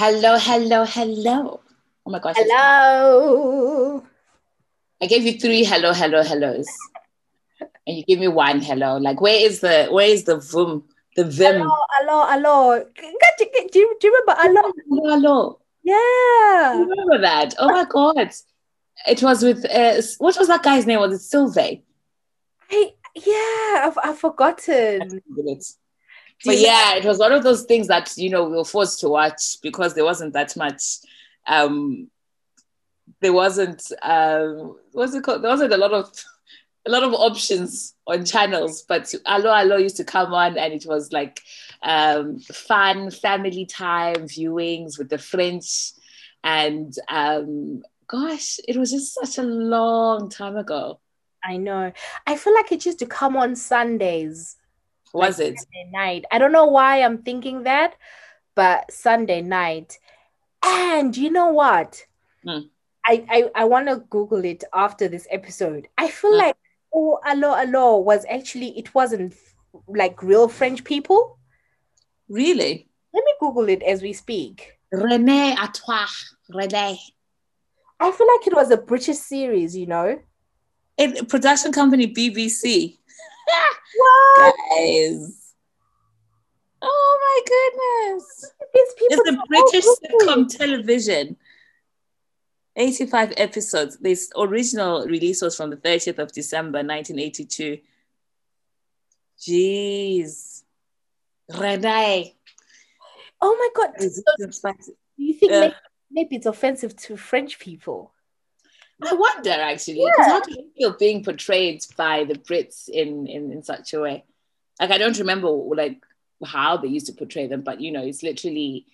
Hello, hello, hello. Oh my gosh. Hello. I gave you three hello, hello, hellos. and you give me one hello. Like where is the where is the vum? The vim. Hello, hello, hello. Do you, do you remember hello? Hello, hello. Yeah. I remember that. Oh my god. It was with uh, what was that guy's name? Was it Sylvie? I yeah, I've, I've forgotten. But yeah, it was one of those things that you know we were forced to watch because there wasn't that much. Um, there wasn't um, what's it called? There wasn't a lot of a lot of options on channels, but 'Allo 'Allo used to come on, and it was like um, fun family time viewings with the French, and um, gosh, it was just such a long time ago. I know. I feel like it used to come on Sundays. Was like it Sunday night? I don't know why I'm thinking that, but Sunday night. And you know what? Hmm. I I, I want to Google it after this episode. I feel Hmm. like oh allo allo was actually it wasn't like real French people. really? Let me Google it as we speak. René Artois, René. I feel like it was a British series, you know. It, production company BBC. What? Guys. Oh my goodness. These people It's a are British all sitcom television. 85 episodes. This original release was from the 30th of December 1982. Jeez. Renee. Oh my god. So do you think uh, Yeah. maybe, maybe it's offensive to French people? I wonder actually, because how do you feel being portrayed by the Brits in, in in such a way? Like I don't remember like how they used to portray them, but you know, it's literally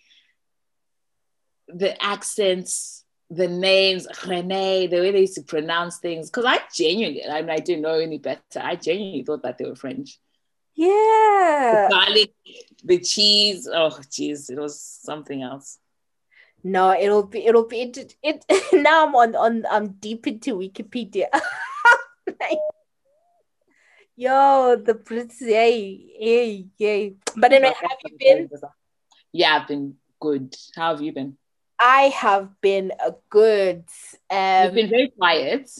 the accents, the names, Rene, the way they used to pronounce things. Because I genuinely, I mean, I didn't know any better. I genuinely thought that they were French. Yeah. The garlic, the cheese. Oh, jeez, it was something else. No, it'll be it'll be it, it now I'm on on I'm deep into Wikipedia. Like, yo, the Brits, hey, hey, hey. But anyway, have you been? Yeah, I've been good. How have you been? I have been a good. You've Um, been very quiet.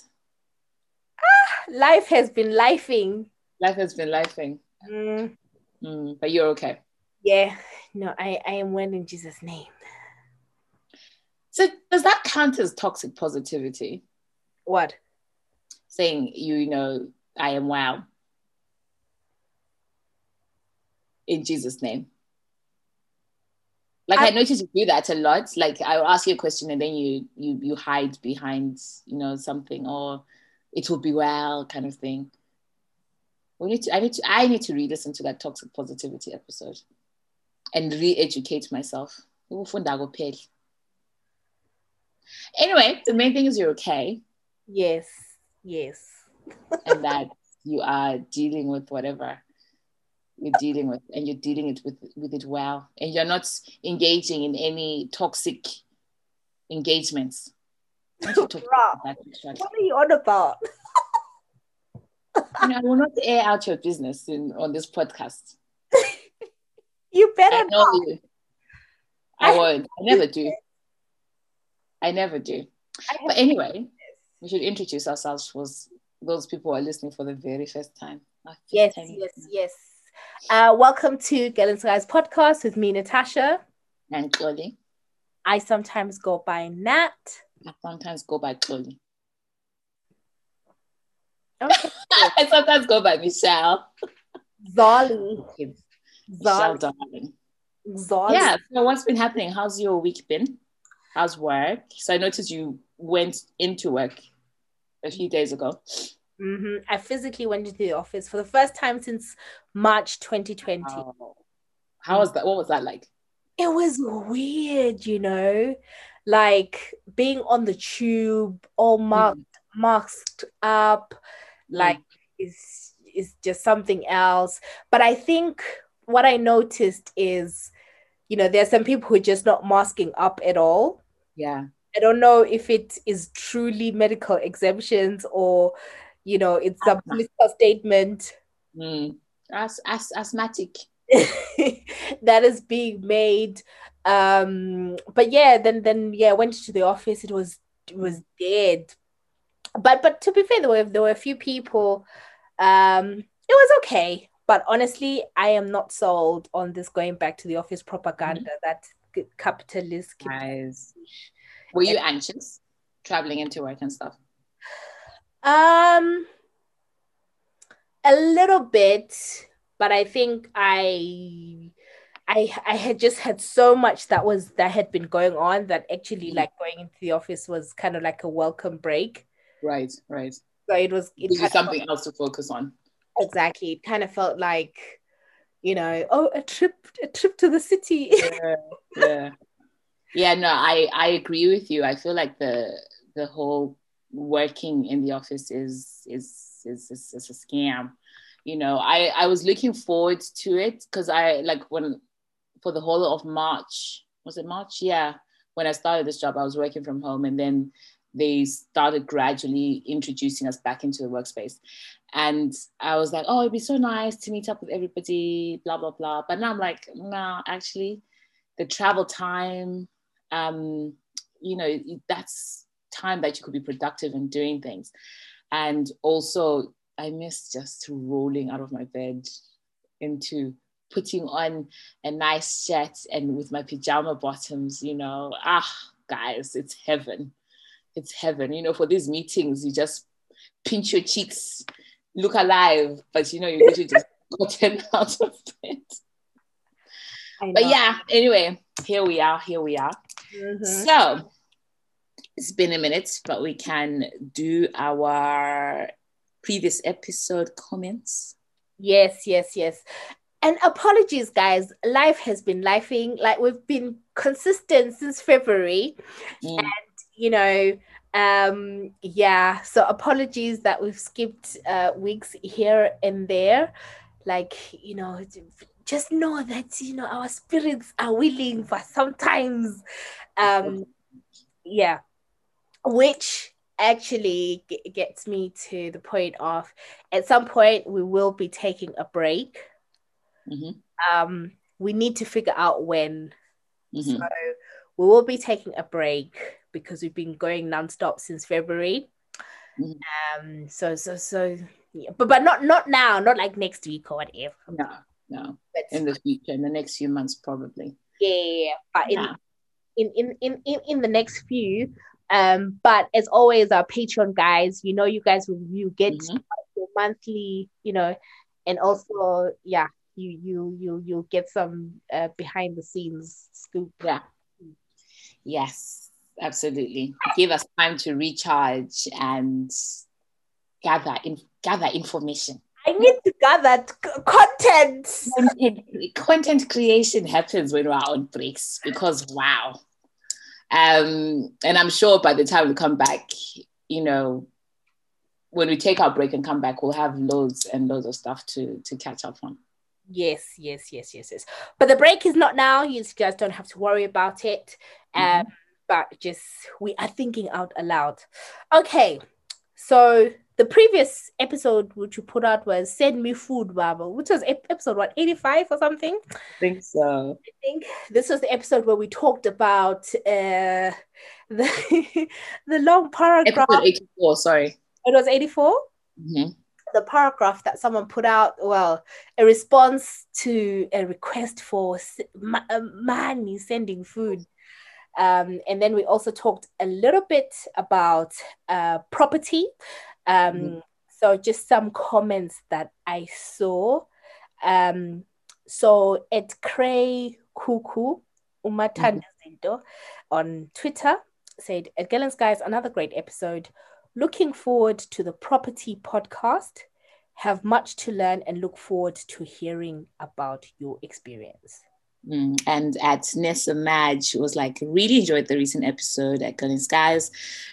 life has been lifing. Life has been lifing. Mm, Mm, but you're okay. yeah, no, I I am well in Jesus' name. So does that count as toxic positivity? What? Saying you know, I am well. In Jesus' name. Like I, I- notice you do that a lot. Like I'll ask you a question and then you you you hide behind, you know, something or it will be well kind of thing. We need to I need to I need to re-listen to that toxic positivity episode and re-educate myself. Anyway, the main thing is you're okay Yes, yes. and that you are dealing with whatever you're dealing with and you're dealing it with with it well and you're not engaging in any toxic engagements I want to talk about that actually. What are you on about? You know, I will not air out your business in, on this podcast. You I better know not. you. I won't. I never do. I never do. I But anyway, we should introduce ourselves for those people who are listening for the very first time. First Yes, time yes, yes. Uh, welcome to GirlInSkies podcast with me, Natasha. And Chloe. I sometimes go by Nat. I sometimes go by Chloe. Okay. I sometimes go by Michelle. Xolie. Michelle darling. Xolie. Yeah. So what's been happening? How's your week been? How's work? So I noticed you went into work a few days ago. Mhm. I physically went into the office for the first time since March 2020. Wow. How was that? What was that like? It was weird, you know, like being on the tube, all marked, masked up, like is is just something else. But I think what I noticed is, you know, there's some people who are just not masking up at all. Yeah. I don't know if it is truly medical exemptions or, you know, it's a political statement Mm. As, as, asthmatic. that is being made. Um, but yeah, then then yeah, went to the office. It was it was dead. But but to be fair, there were there were a few people. Um, it was okay. But honestly, I am not sold on this going back to the office propaganda mm-hmm. that capitalist. Guys, were you anxious traveling into work and stuff? Um, a little bit, but I think I I I had just had so much that was that had been going on that actually mm-hmm. like going into the office was kind of like a welcome break. Right, right. So it was it was something else to focus on. Exactly. It kind of felt like, you know, oh, a trip, a trip to the city. yeah, yeah, yeah. No, I I agree with you. I feel like the the whole working in the office is is is is, is a scam. You know, I I was looking forward to it because I like when for the whole of March was it March? Yeah, when I started this job, I was working from home, and then they started gradually introducing us back into the workspace. And I was like, oh, it'd be so nice to meet up with everybody, blah, blah, blah. But now I'm like, no, actually, the travel time, um, you know, that's time that you could be productive and doing things. And also, I miss just rolling out of my bed into putting on a nice shirt and with my pajama bottoms, you know, ah, guys, it's heaven it's heaven. You know, for these meetings, you just pinch your cheeks, look alive, but you know, you literally just gotten out of it. But yeah, anyway, here we are. Here we are. Mm-hmm. So it's been a minute, but we can do our previous episode comments. Yes, yes, yes. And apologies, guys. Life has been lifing. Like we've been consistent since February. Mm. And you know, um, yeah, so apologies that we've skipped uh, weeks here and there. Like, you know, just know that, you know, our spirits are willing for sometimes. Um, yeah, which actually g- gets me to the point of at some point we will be taking a break. Mm-hmm. Um, we need to figure out when. Mm-hmm. So we will be taking a break because we've been going nonstop since February. Mm-hmm. Um, so so so yeah, but but not not now, not like next week or whatever. No, no. But in the future, in the next few months, probably. Yeah, but in, in, in in in in the next few. Um, but as always, our Patreon guys, you know, you guys will you get mm-hmm. your monthly, you know, and also yeah, you you you you get some uh, behind the scenes scoop. Yeah. Yes, absolutely. Give us time to recharge and gather in, gather information. I need to gather content. content. Content creation happens when we're on breaks because wow. Um, and I'm sure by the time we come back, you know, when we take our break and come back, we'll have loads and loads of stuff to to catch up on. Yes, yes, yes, yes, yes. But the break is not now. You guys don't have to worry about it. Um, mm-hmm. But just we are thinking out aloud. Okay, so the previous episode which you put out was "Send Me Food, Baba," which was episode what eighty five or something. I think so. I think this was the episode where we talked about uh, the the long paragraph. Episode eighty four. Sorry, it was eighty four. Mm-hmm the paragraph that someone put out, well, a response to a request for uh, money sending food. Um, and then we also talked a little bit about uh, property. Um, mm-hmm. So just some comments that I saw. Um, so at Cray Kuku Umatanda mm-hmm. on Twitter said, At GirlInSkies, another great episode. Looking forward to the property podcast. Have much to learn and look forward to hearing about your experience. Mm, and at Nessa Madge was like, really enjoyed the recent episode at GirlInSkies.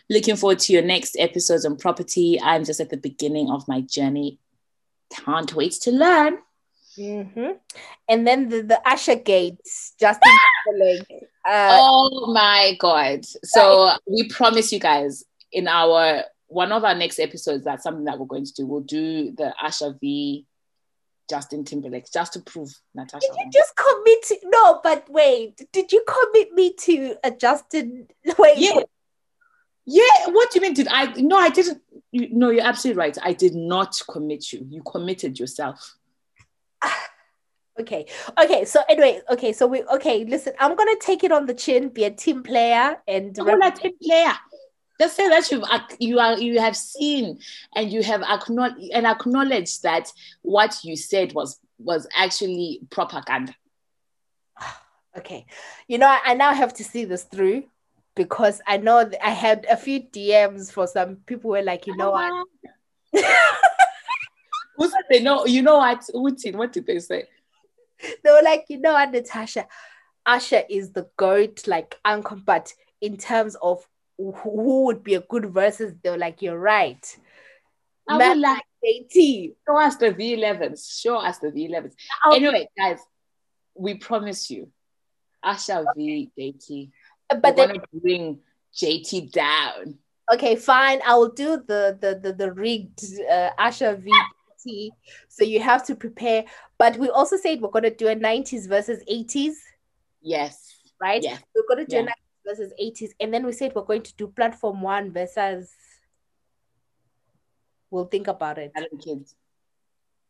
Looking forward to your next episodes on property. I'm just at the beginning of my journey. Can't wait to learn. Mm-hmm. And then the, the Usher Gates, Justin Timberlake. Uh, oh my God. So we promise you guys in our one of our next episodes, that's something that we're going to do. We'll do the Usher v Justin Timberlake just to prove Natasha. Did you just commit? To, no, but wait, did you commit me to a Justin? Wait, yeah, yeah. What do you mean? Did I? No, I didn't. You, no, you're absolutely right. I did not commit you. You committed yourself. Okay. Okay. So anyway, okay. So we okay. Listen, I'm gonna take it on the chin, be a team player, and I'm a team player. Just say that you've you are you have seen and you have acknowledged and acknowledged that what you said was was actually propaganda. Okay, you know I now have to see this through because I know I had a few DMs for some people were like, you know what. Who said they know? You know what? What did they say? they were like, you know what, Natasha, Usher is the goat, like uncle, but in terms of who would be a good versus, they were like, you're right. I would like JT. Show us the V11s. Show us the V11s. Anyway, guys, we promise you, Usher v JT. But We're then, gonna bring JT down. Okay, fine. I will do the the the, the rigged uh, Usher v so you have to prepare. But we also said we're going to do a 90s versus 80s. Yes. Right? Yeah. We're going to do yeah. 90s versus 80s. And then we said we're going to do platform one versus. We'll think about it. Dalom Kids.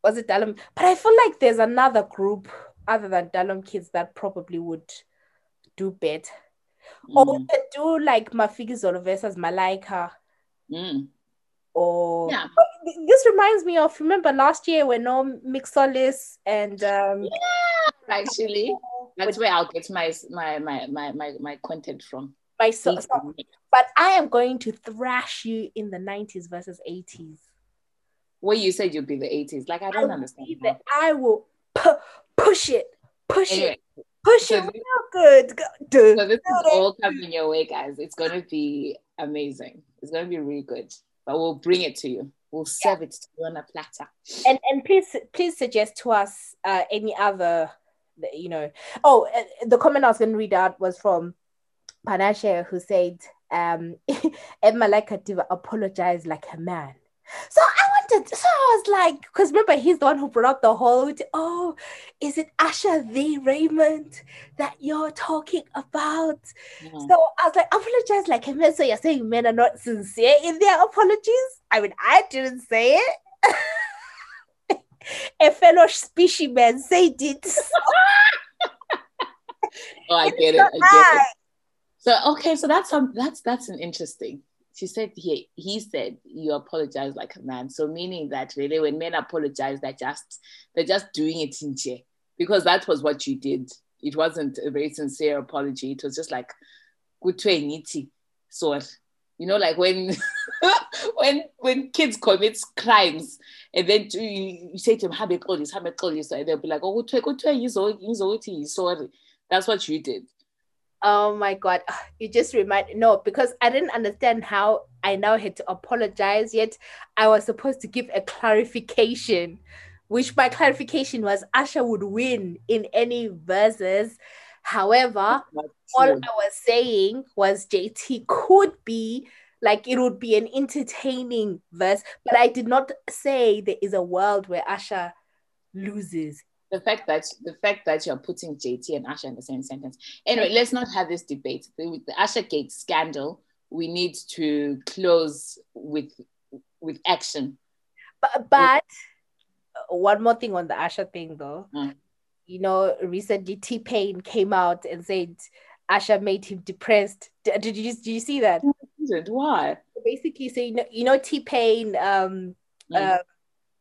Was it Dalom? But I feel like there's another group other than Dalom Kids that probably would do better. Mm. Or we do like Mafikizolo versus Malaika. Mm or yeah. this reminds me of remember last year when no Mixolis and um yeah, actually that's where I'll get my my my my my, my content from. My so, so, but I am going to thrash you in the 90s versus 80s. Well, you said you'd be the 80s. Like I don't I understand. That I will pu- push it, push anyway, it, push so it this, real good. Dude, so this is all coming your way, guys. It's gonna be amazing. It's gonna be really good but we'll bring it to you. We'll serve yeah. it to you on a platter. And and please please suggest to us uh, any other, you know. Oh, uh, the comment I was going to read out was from Panache, who said, um, "Emma like to apologize like a man." So I wanted, so I was like, because remember, he's the one who brought up the whole, oh, is it Usher the Raymond that you're talking about? Mm-hmm. So I was like, apologize like a man. So you're saying men are not sincere in their apologies? I mean, I didn't say it. a fellow species man said it. oh, I get it. I get it. So okay, so that's um, that's that's an interesting she said he he said you apologize like a man. So meaning that really when men apologize, they're just they're just doing it in jail because that was what you did. It wasn't a very sincere apology. It was just like good to niti so you know like when when when kids commit crimes and then you, you say to him this have call this and they'll be like oh to good to sorry that's what you did Oh my God. Ah, you just remind no, because I didn't understand how I now had to apologize, yet I was supposed to give a clarification, which my clarification was Usher would win in any verses. However, all I was saying was JT could be like it would be an entertaining verse, but I did not say there is a world where Usher loses the fact that the fact that you're putting JT and Usher in the same sentence. Anyway, let's not have this debate. The, the Usher Gate scandal, we need to close with with action. But but one more thing on the Usher thing though. Mm. You know, recently T Pain came out and said Usher made him depressed. Did, did you did you see that? Why? Basically, so you know, you know T Pain um mm. uh,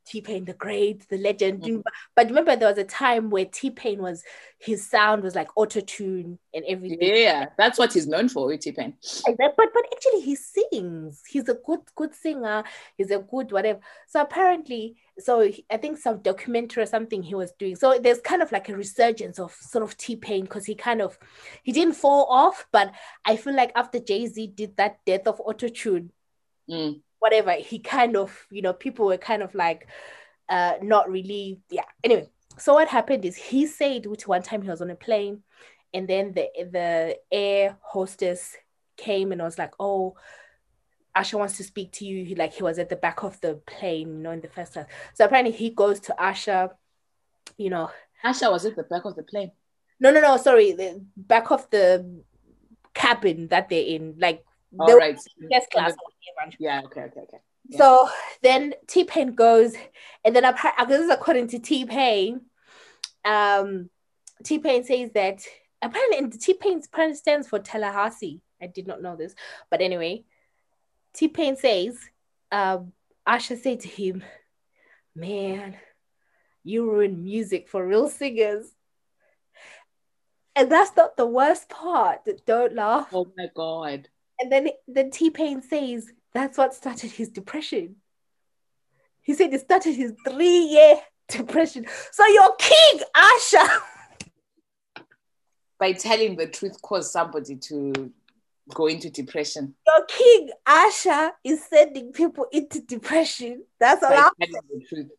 T Pain, the great, the legend. Mm-hmm. But remember, there was a time where T Pain was his sound was like auto tune and everything. Yeah, that's what he's known for, T Pain. But but actually, he sings. He's a good good singer. He's a good whatever. So apparently, so I think some documentary or something he was doing. So there's kind of like a resurgence of sort of T Pain because he kind of he didn't fall off, but I feel like after Jay Z did that death of auto tune. Mm whatever he kind of you know people were kind of like uh not really yeah anyway so what happened is he said which one time he was on a plane and then the the air hostess came and was like oh Usher wants to speak to you. He like he was at the back of the plane, you know, in the first class. So apparently he goes to Usher you know. Usher was at the back of the plane. No, no, no. Sorry, the back of the cabin that they're in, like All right. First class. Yeah. Okay. Okay. Okay. Yeah. So then T Pain goes, and then appa- this is according to T Pain. Um, T Pain says that apparently T Pain's Pain stands for Tallahassee. I did not know this, but anyway, T Pain says, um, Usher said to him, "Man, you ruin music for real singers." And that's not the worst part. Don't laugh. Oh my god. And then then T Pain says that's what started his depression. He said it started his three year depression. So your king, Usher. By telling the truth caused somebody to go into depression. Your king, Usher, is sending people into depression. That's all I'm telling the truth.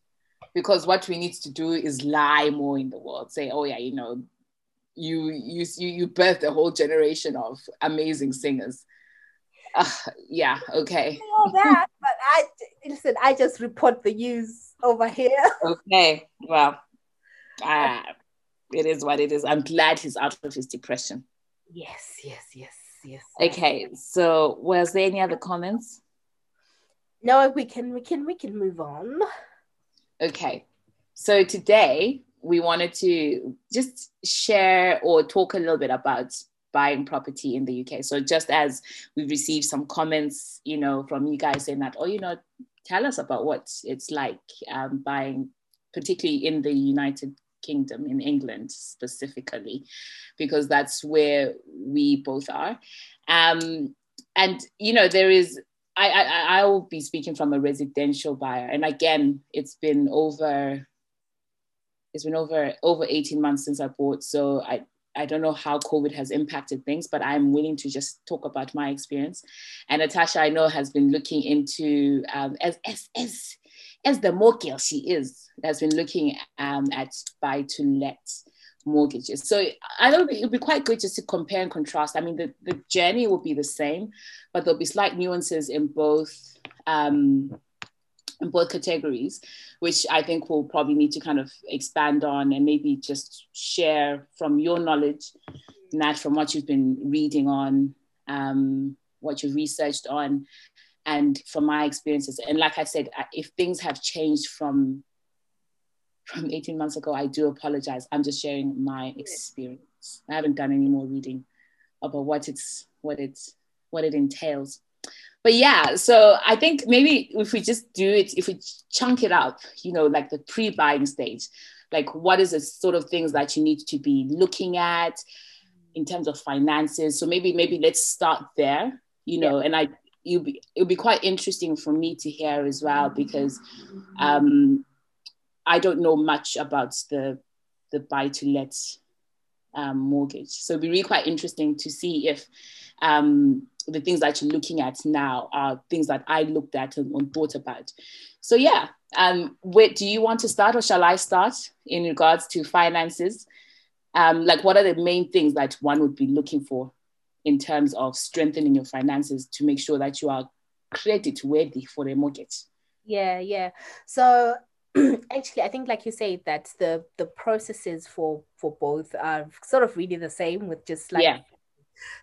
Because what we need to do is lie more in the world. Say, oh yeah, you know, you you you you birthed a whole generation of amazing singers. Uh, yeah, okay. all that. but I listen, I just report the news over here. Okay. Well, uh, it is what it is. I'm glad he's out of his depression. Yes, yes, yes, yes. Okay. So was there any other comments? No, we can we can we can move on. Okay. So today we wanted to just share or talk a little bit about buying property in the UK. So just as we've received some comments, you know, from you guys saying that, oh, you know, tell us about what it's like um, buying, particularly in the United Kingdom, in England specifically, because that's where we both are. Um, and you know, there is I, I I will be speaking from a residential buyer, and again, it's been over. It's been over over eighteen months since I bought, so I I don't know how COVID has impacted things, but I'm willing to just talk about my experience. And Natasha, I know, has been looking into um, as as as as the more girl she is, has been looking um, at buy to let mortgages. So I know it would be quite good just to compare and contrast. I mean, the, the journey will be the same, but there'll be slight nuances in both um, in both categories, which I think we'll probably need to kind of expand on and maybe just share from your knowledge, Nat, from what you've been reading on, um, what you've researched on, and from my experiences. And like I said, if things have changed from from 18 months ago, I do apologize. I'm just sharing my experience. I haven't done any more reading about what it's what it's what it entails. But yeah, so I think maybe if we just do it, if we chunk it up, you know, like the pre-buying stage, like what is the sort of things that you need to be looking at in terms of finances. So maybe maybe let's start there, you know, yeah. and I you be it'll be quite interesting for me to hear as well because um I don't know much about the the buy to let um, mortgage. So it'd be really quite interesting to see if um, the things that you're looking at now are things that I looked at and, and thought about. So yeah, um, wait, do you want to start or shall I start in regards to finances? Um, like what are the main things that one would be looking for in terms of strengthening your finances to make sure that you are credit worthy for a mortgage? Yeah, yeah. So actually i think like you say that the the processes for for both are sort of really the same with just like yeah.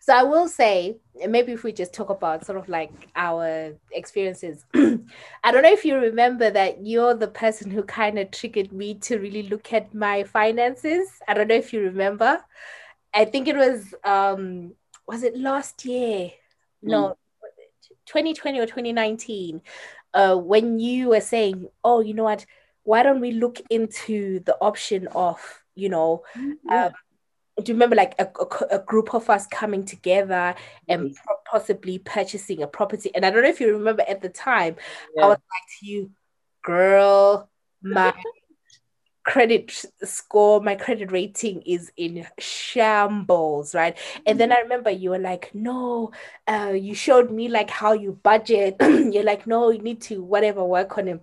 so i will say maybe if we just talk about sort of like our experiences i don't know if you remember that you're the person who kind of triggered me to really look at my finances i don't know if you remember i think it was um was it last year mm. no 2020 or 2019 uh, when you were saying, "Oh, you know what? Why don't we look into the option of you know mm-hmm. um, do you remember like a, a, a, group of us coming together and mm-hmm. possibly purchasing a property and i don't know if you remember at the time yeah. i was like to you girl my credit score my credit rating is in shambles right and then mm-hmm. i remember you were like no uh, you showed me like how you budget you're like no you need to whatever work on it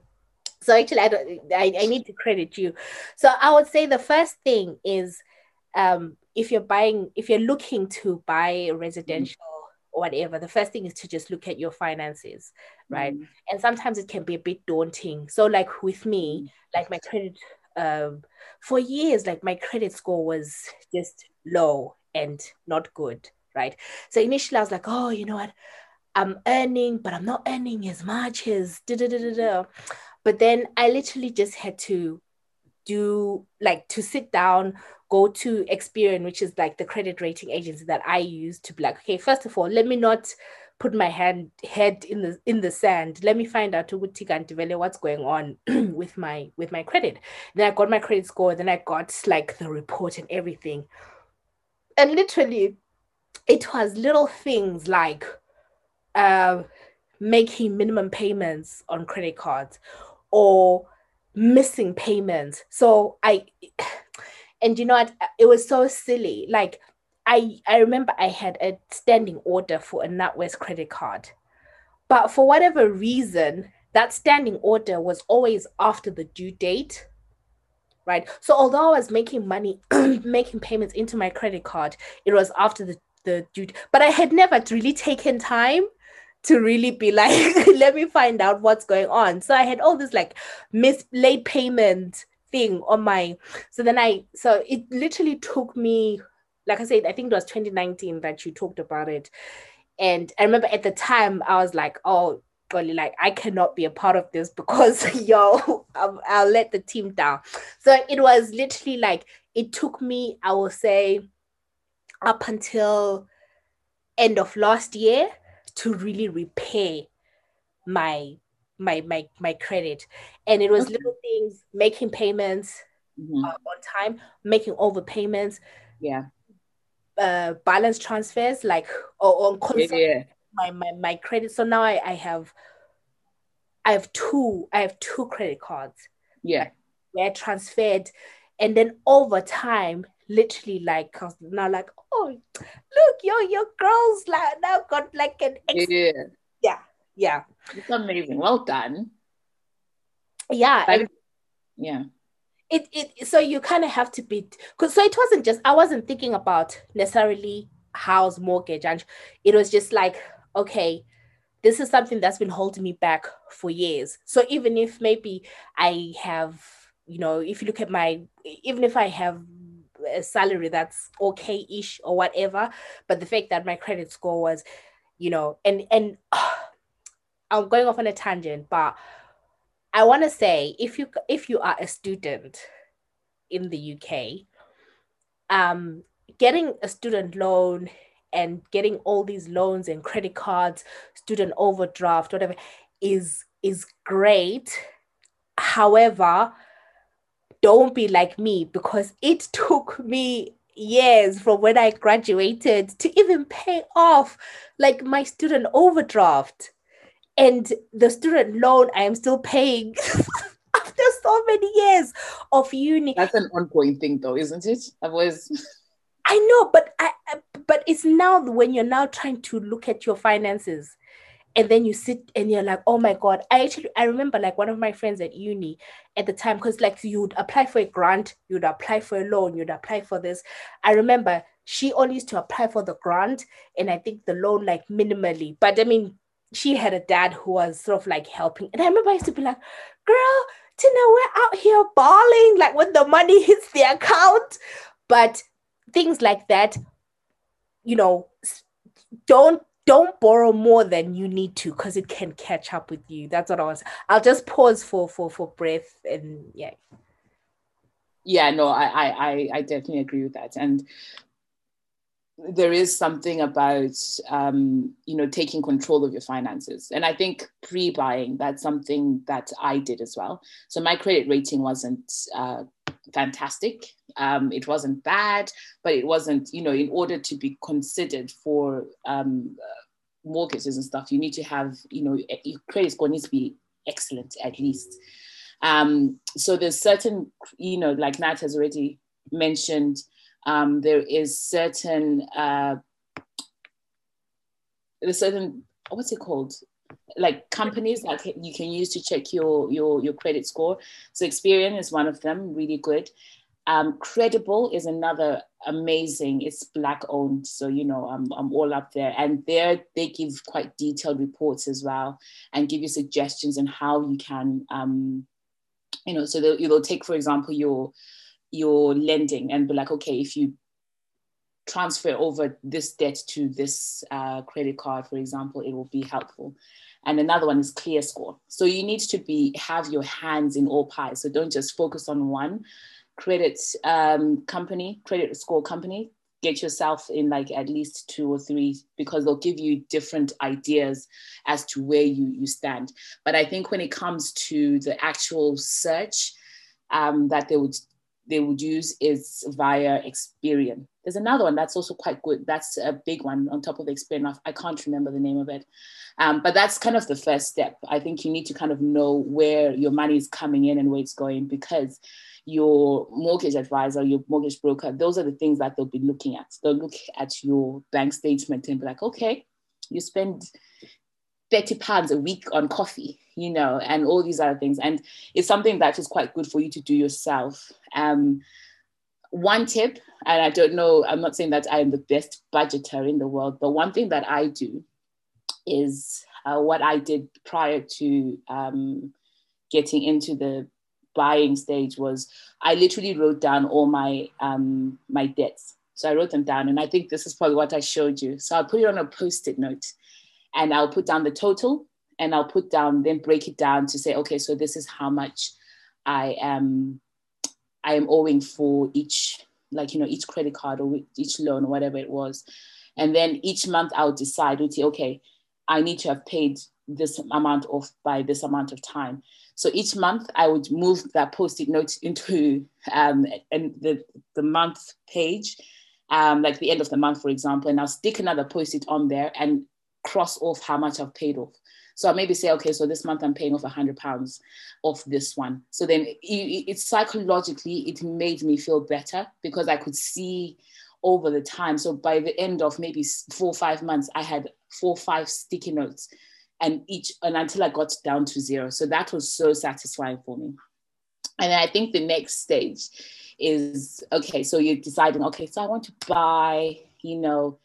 so actually, I don't. I, I need to credit you. So I would say the first thing is, um, if you're buying, if you're looking to buy residential or whatever, the first thing is to just look at your finances, right? Mm. And sometimes it can be a bit daunting. So like with me, like my credit um, for years, like my credit score was just low and not good, right? So initially I was like, oh, you know what? I'm earning, but I'm not earning as much as da da da da da. But then I literally just had to do like to sit down, go to Experian, which is like the credit rating agency that I use to be like, okay, first of all, let me not put my hand head in the in the sand. Let me find out what's going on with my with my credit. Then I got my credit score. Then I got like the report and everything. And literally, it was little things like uh, making minimum payments on credit cards or missing payments. So I, and you know what? It was so silly. Like I, I remember I had a standing order for a NatWest credit card, but for whatever reason, that standing order was always after the due date. Right. So although I was making money, making payments into my credit card, it was after the, the due, but I had never really taken time to really be like, let me find out what's going on. So I had all this like miss late payment thing on my so then I so it literally took me like I said, I think it was 2019 that you talked about it. And I remember at the time I was like, oh, golly, like I cannot be a part of this because yo, I'll, I'll let the team down. So it was literally like it took me, I will say, up until end of last year to really repay my my my my credit and it was okay. little things making payments mm-hmm. uh, on time making overpayments yeah uh, balance transfers like or on constant yeah. my, my my credit. So now I, I have I have two I have two credit cards. Yeah. Where transferred and then over time literally like now like oh look your your girls like now got like an ex- yeah. Yeah yeah. It's amazing. Well done. Yeah yeah. it, it so you kind of have to be because so it wasn't just i wasn't thinking about necessarily house mortgage and it was just like okay this is something that's been holding me back for years. So even if maybe i have you know if you look at my even if i have a salary that's okay-ish or whatever but the fact that my credit score was you know and and uh, i'm going off on a tangent but I want to say if you if you are a student in the UK, um, getting a student loan and getting all these loans and credit cards, student overdraft, whatever, is is great. However, don't be like me because it took me years from when I graduated to even pay off like my student overdraft and the student loan I am still paying after so many years of uni. That's an ongoing thing, though, isn't it? I've always. I know, but I, but it's now when you're now trying to look at your finances, and then you sit and you're like, oh my god. I actually I remember like one of my friends at uni at the time because like you'd apply for a grant, you'd apply for a loan, you'd apply for this. I remember she only used to apply for the grant and I think the loan like minimally. But I mean, she had a dad who was sort of like helping. And I remember I used to be like, girl, Tina, we're out here bawling, like when the money hits the account. But things like that, you know, don't don't borrow more than you need to because it can catch up with you. That's what I was. I'll just pause for for for breath and yeah. Yeah, no, I I I definitely agree with that. And there is something about um, you know taking control of your finances and i think pre-buying that's something that i did as well so my credit rating wasn't uh, fantastic. Um, it wasn't bad but it wasn't you know in order to be considered for um, uh, mortgages and stuff you need to have you know your credit score needs to be excellent at least. Um, so there's certain you know like nat has already mentioned um, there is certain uh, there's certain what's it called like companies that you can use to check your your your credit score. So experian is one of them really good. Um, credible is another amazing it's black owned so you know I'm, I'm all up there. And there they give quite detailed reports as well and give you suggestions on how you can um, you know, so they'll, they'll take, for example, your your lending and be like, okay, if you transfer over this debt to this uh, credit card, for example, it will be helpful. And another one is clear score. So you need to be have your hands in all pies. So don't just focus on one credit um, company, credit score company. Get yourself in like at least two or three because they'll give you different ideas as to where you you stand. But I think when it comes to the actual search um, that they would they would use is via Experian. There's another one that's also quite good. That's a big one on top of Experian. I can't remember the name of it. Um, but that's kind of the first step. I think you need to kind of know where your money is coming in and where it's going because your mortgage advisor, your mortgage broker, those are the things that they'll be looking at. They'll look at your bank statement and be like, okay, you spend 30 pounds a week on coffee, you know, and all these other things. And it's something that is quite good for you to do yourself. Um, one tip, and I don't know, I'm not saying that I am the best budgeter in the world, but one thing that I do is uh, what I did prior to um, getting into the buying stage was I literally wrote down all my um, my debts. So I wrote them down, and I think this is probably what I showed you. So I'll put it on a post-it note, and I'll put down the total, and I'll put down then break it down to say, okay, so this is how much I am I am owing for each like you know each credit card or each loan or whatever it was, and then each month I'll decide, okay, I need to have paid this amount off by this amount of time. So each month I would move that post-it note into um, and the, the month page, um, like the end of the month, for example, and I'll stick another post-it on there and cross off how much I've paid off. So I maybe say, okay, so this month I'm paying off a hundred pounds off this one. So then it, it, psychologically, it made me feel better because I could see over the time. So by the end of maybe four or five months, I had four five sticky notes and each and until I got down to zero. So that was so satisfying for me. And I think the next stage is okay, so you're deciding, okay, so I want to buy, you know,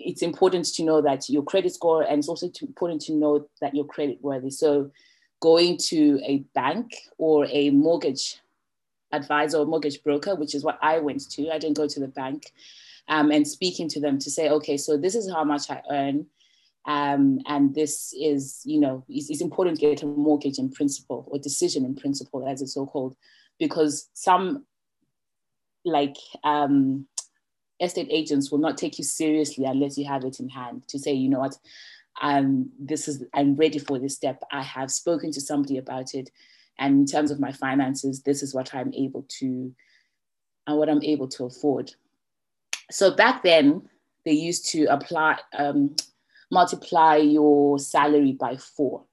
it's important to know that your credit score and it's also important to know that you're credit worthy. So going to a bank or a mortgage advisor or mortgage broker, which is what I went to. I didn't go to the bank. Um, and speaking to them to say, okay, so this is how much I earn. Um, and this is, you know, it's, it's, important to get a mortgage in principle or decision in principle, as it's so called, because some like um, estate agents will not take you seriously unless you have it in hand to say, you know what, um, this is, I'm ready for this step. I have spoken to somebody about it. And in terms of my finances, this is what I'm able to, and what I'm able to afford. So back then, they used to apply, um, multiply your salary by four.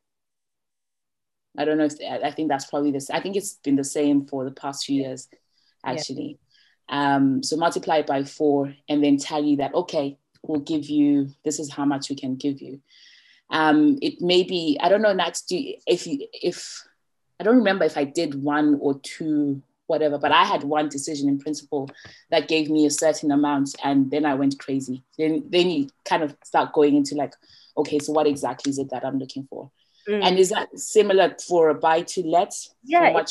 I don't know if I think that's probably this. I think it's been the same for the past few years, actually. Um, so multiply it by four and then tell you that okay, we'll give you this is how much we can give you. Um, it may be I don't know Nat, do if you if I don't remember if I did one or two whatever. But I had one decision in principle that gave me a certain amount, and then I went crazy. Then then you kind of start going into like, okay, so what exactly is it that I'm looking for? Mm. And is that similar for a buy to let? Yeah,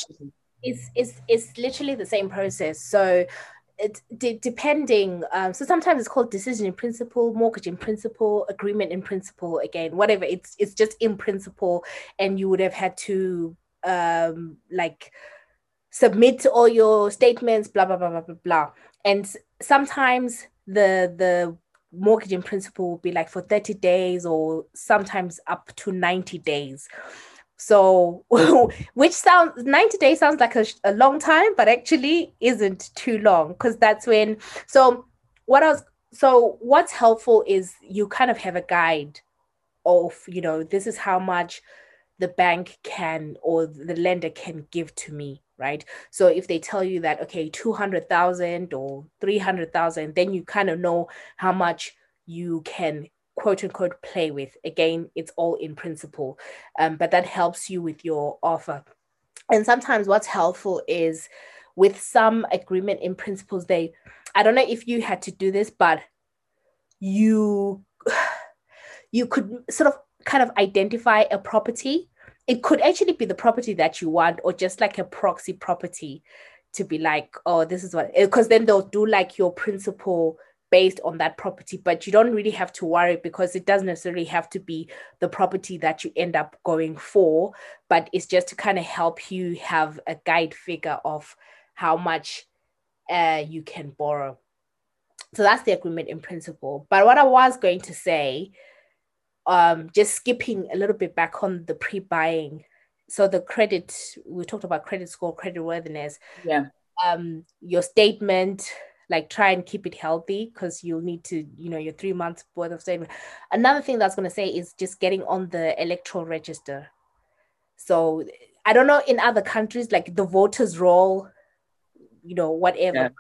it's, it's, it's literally the same process. So it d- depending um, so sometimes it's called decision in principle mortgage in principle agreement in principle again whatever it's it's just in principle and you would have had to um like submit all your statements, blah, blah, blah, blah, blah, blah. And sometimes the the mortgage in principle will be like for 30 days or sometimes up to 90 days. So, which sounds 90 days sounds like a, a long time, but actually isn't too long because that's when. So, what else? So, what's helpful is you kind of have a guide of, you know, this is how much the bank can or the lender can give to me right so if they tell you that okay 200,000 or 300,000 then you kind of know how much you can quote unquote play with. Again it's all in principle um, but that helps you with your offer. And sometimes what's helpful is with some agreement in principles they i don't know if you had to do this but you you could sort of kind of identify a property. It could actually be the property that you want or just like a proxy property to be like oh this is what because then they'll do like your principal based on that property but you don't really have to worry because it doesn't necessarily have to be the property that you end up going for but it's just to kind of help you have a guide figure of how much uh, you can borrow. So that's the agreement in principle. But what i was going to say um, just skipping a little bit back on the pre-buying. So the credit we talked about credit score credit worthiness. Yeah. Um your statement like try and keep it healthy because you'll need to you know your three months worth of statement another thing that's going to say is just getting on the electoral register. So i don't know in other countries like the voters roll you know whatever.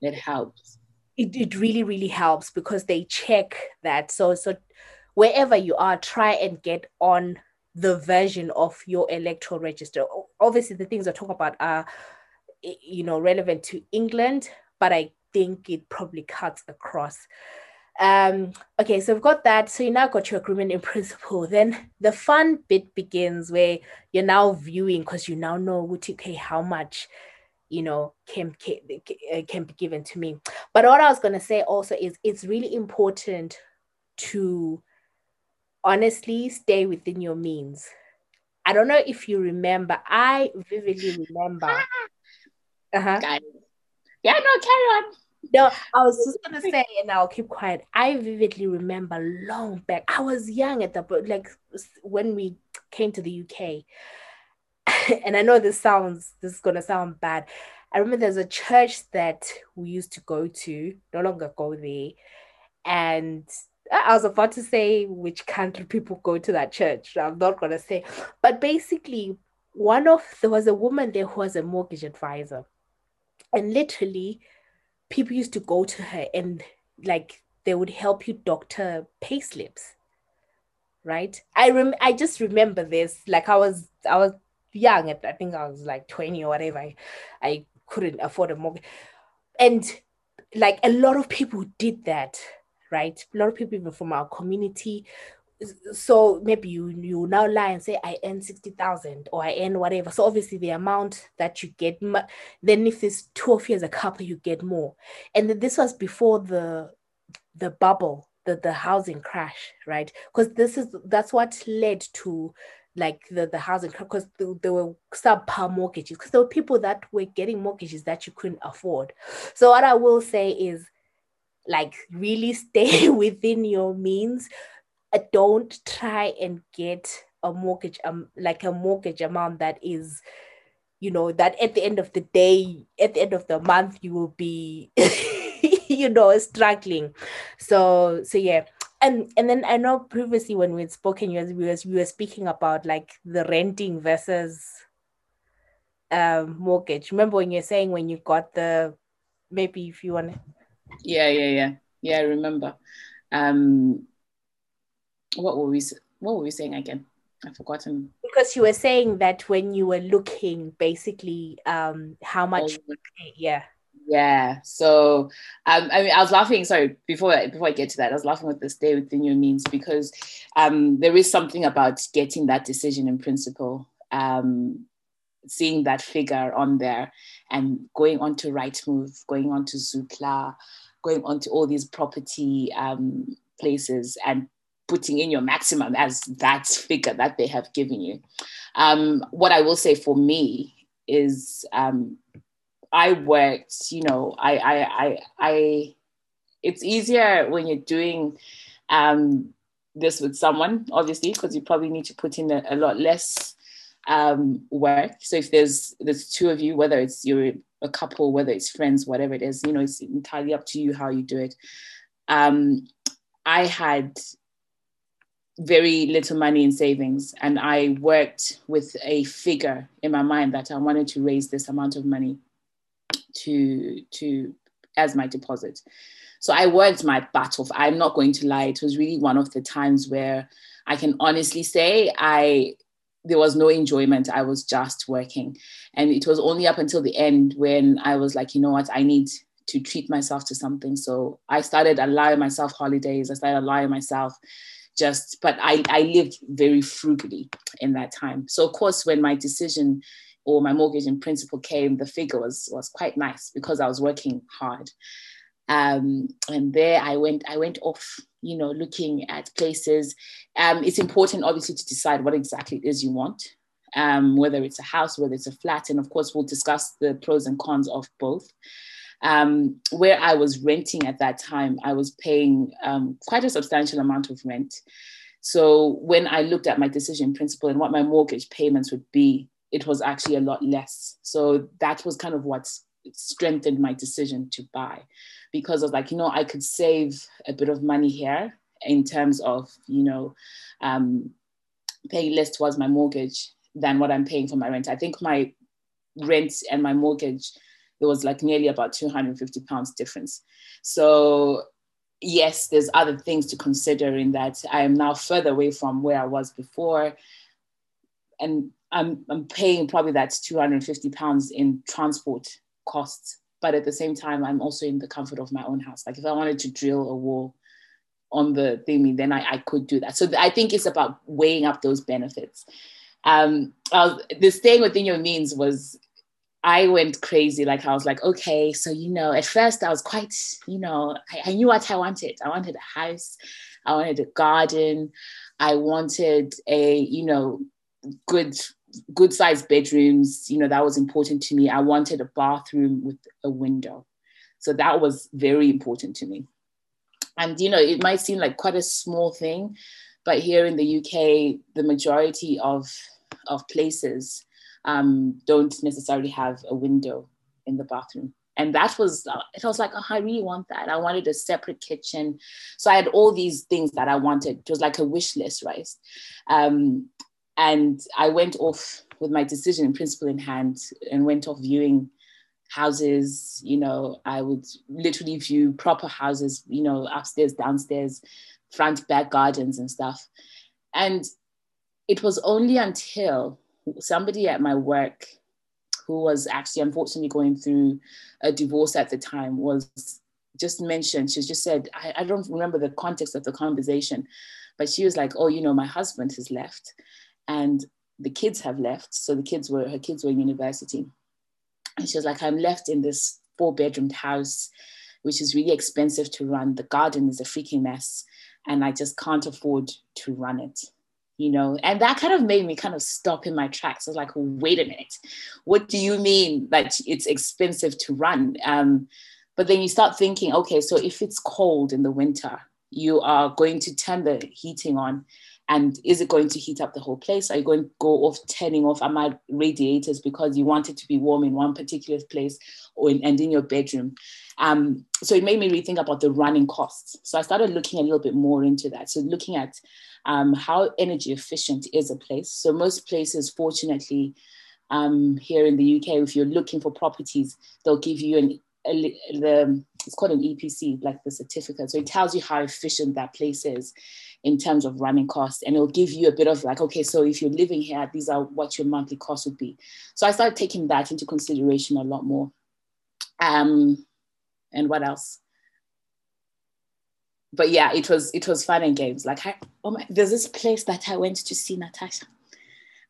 Yeah, it helps. It, it really really helps because they check that. So so wherever you are try and get on the version of your electoral register. Obviously the things i talk about are eh, you know relevant to england but i think it probably cuts across. Um, okay, so we've got that. So you now got your agreement in principle. Then the fun bit begins where you're now viewing because you now know okay, how much you know can, can uh, can be given to me. But what I was gonna say also is it's really important to honestly stay within your means. I don't know if you remember. I vividly remember. Uh-huh. Yeah, no, carry on. No, I was just gonna say, and I'll keep quiet. I vividly remember long back. I was young at the like when we came to the UK, and I know this sounds this is gonna sound bad. I remember there's a church that we used to go to, no longer go there, and I was about to say which country people go to that church. I'm not gonna say, but basically, one of there was a woman there who was a mortgage advisor and literally people used to go to her and like they would help you doctor pay slips right? I rem- i just remember this like i was i was young i think i was like 20 or whatever. I, I couldn't afford a mortgage. And like a lot of people did that right? A lot of people from our community so maybe you you now lie and say I earn sixty thousand or I earn whatever. So obviously the amount that you get, then if there's two of you as a couple, you get more. And this was before the the bubble, the the housing crash, right? Because this is that's what led to like the the housing because there were subpar mortgages because there were people that were getting mortgages that you couldn't afford. So what I will say is like really stay within your means don't try and get a mortgage um like a mortgage amount that is you know that at the end of the day at the end of the month you will be you know struggling. So so yeah. And and then i know previously when we had spoken you we were, we were speaking about like the renting versus um mortgage. Remember when you're saying when you got the maybe if you want to yeah yeah yeah. Yeah i remember. Um what were we what were we saying again? I've forgotten. Because you were saying that when you were looking, basically, um, how much? Oh, yeah. Yeah. So, um, I mean, I was laughing. Sorry, before I, before I get to that, I was laughing with the stay within your means because um, there is something about getting that decision in principle, um, seeing that figure on there, and going on to Rightmove, going on to Zoopla, going on to all these property um, places, and putting in your maximum as that figure that they have given you. Um, what I will say for me is um, I worked, you know, I, I, I, I, it's easier when you're doing um, this with someone, obviously, because you probably need to put in a, a lot less um, work. So if there's there's two of you, whether it's you're a couple, whether it's friends, whatever it is, you know, it's entirely up to you how you do it. Um, I had very little money in savings. And i worked with a figure in my mind that i wanted to raise this amount of money to to as my deposit. So i worked my butt off. I'm not going to lie. It was really one of the times where i can honestly say i there was no enjoyment. I was just working. And it was only up until the end when i was like you know what? I need to treat myself to something. So i started allowing myself holidays. I started allowing myself just but I, I lived very frugally in that time. So of course when my decision or my mortgage in principle came the figure was was quite nice because i was working hard. Um, and there i went i went off you know looking at places. Um, it's important obviously to decide what exactly it is you want um, whether it's a house whether it's a flat. And of course we'll discuss the pros and cons of both um, where I was renting at that time, I was paying um, quite a substantial amount of rent. So when I looked at my decision principle and what my mortgage payments would be, it was actually a lot less. So that was kind of what strengthened my decision to buy because I was like, you know, I could save a bit of money here in terms of, you know, um, paying less towards my mortgage than what I'm paying for my rent. I think my rent and my mortgage there was like nearly about 250 pounds difference. So yes, there's other things to consider in that I am now further away from where I was before. And I'm, I'm paying probably that's 250 pounds in transport costs. But at the same time, I'm also in the comfort of my own house. Like if I wanted to drill a wall on the thingy, then I, I could do that. So I think it's about weighing up those benefits. Um, the staying within your means was I went crazy. Like I was like, okay, so you know, at first I was quite, you know, I, I, knew what I wanted. I wanted a house, I wanted a garden, I wanted a, you know, good good sized bedrooms. You know, that was important to me. I wanted a bathroom with a window. So that was very important to me. And you know, it might seem like quite a small thing, but here in the UK, the majority of of places um, don't necessarily have a window in the bathroom. And that was, uh, it was like, oh, I really want that. I wanted a separate kitchen. So I had all these things that I wanted. It was like a wish list, right? Um, and I went off with my decision in principle in hand and went off viewing houses. You know, I would literally view proper houses, you know, upstairs, downstairs, front, back gardens and stuff. And it was only until somebody at my work who was actually unfortunately going through a divorce at the time was just mentioned, she just said, I, I don't remember the context of the conversation, but she was like, oh, you know, my husband has left and the kids have left. So the kids were, her kids were in university. And she was like, I'm left in this four bedroomed house, which is really expensive to run. The garden is a freaking mess and I just can't afford to run it you know and that kind of made me kind of stop in my tracks. I was like wait a minute. What do you mean that it's expensive to run? Um, but then you start thinking okay so if it's cold in the winter you are going to turn the heating on and is it going to heat up the whole place? Are you going to go off turning off? My radiators because you want it to be warm in one particular place or in, and in your bedroom? Um, so it made me rethink about the running costs. So i started looking a little bit more into that. So looking at um, how energy efficient is a place. So most places, fortunately, um, here in the UK, if you're looking for properties, they'll give you an a, the it's called an EPC, like the certificate. So it tells you how efficient that place is in terms of running costs, and it'll give you a bit of like, okay, so if you're living here, these are what your monthly costs would be. So I started taking that into consideration a lot more. Um, and what else? But yeah, it was it was fun and games. Like I, oh my, there's this place that I went to see Natasha.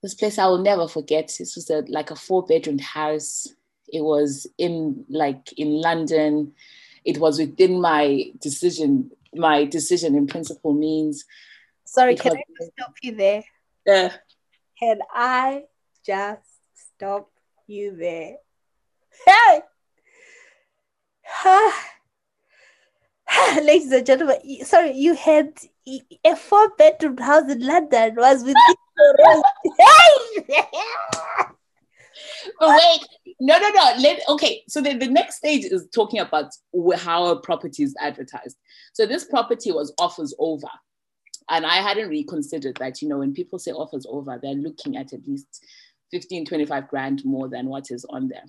This place I will never forget. This was a, like a four bedroom house. It was in like in London. It was within my decision. My decision in principle means. Sorry, can I just stop you there? Yeah. Can I just stop you there? Hey. ladies and gentlemen, sorry, you had a four bedroom house in London was with hey! but oh, wait, no, no, no. Let, okay, so the, the next stage is talking about how a property is advertised. So this property was offers over. And I hadn't really considered that, you know, when people say offers over, they're looking at at least 15, 25 grand more than what is on there.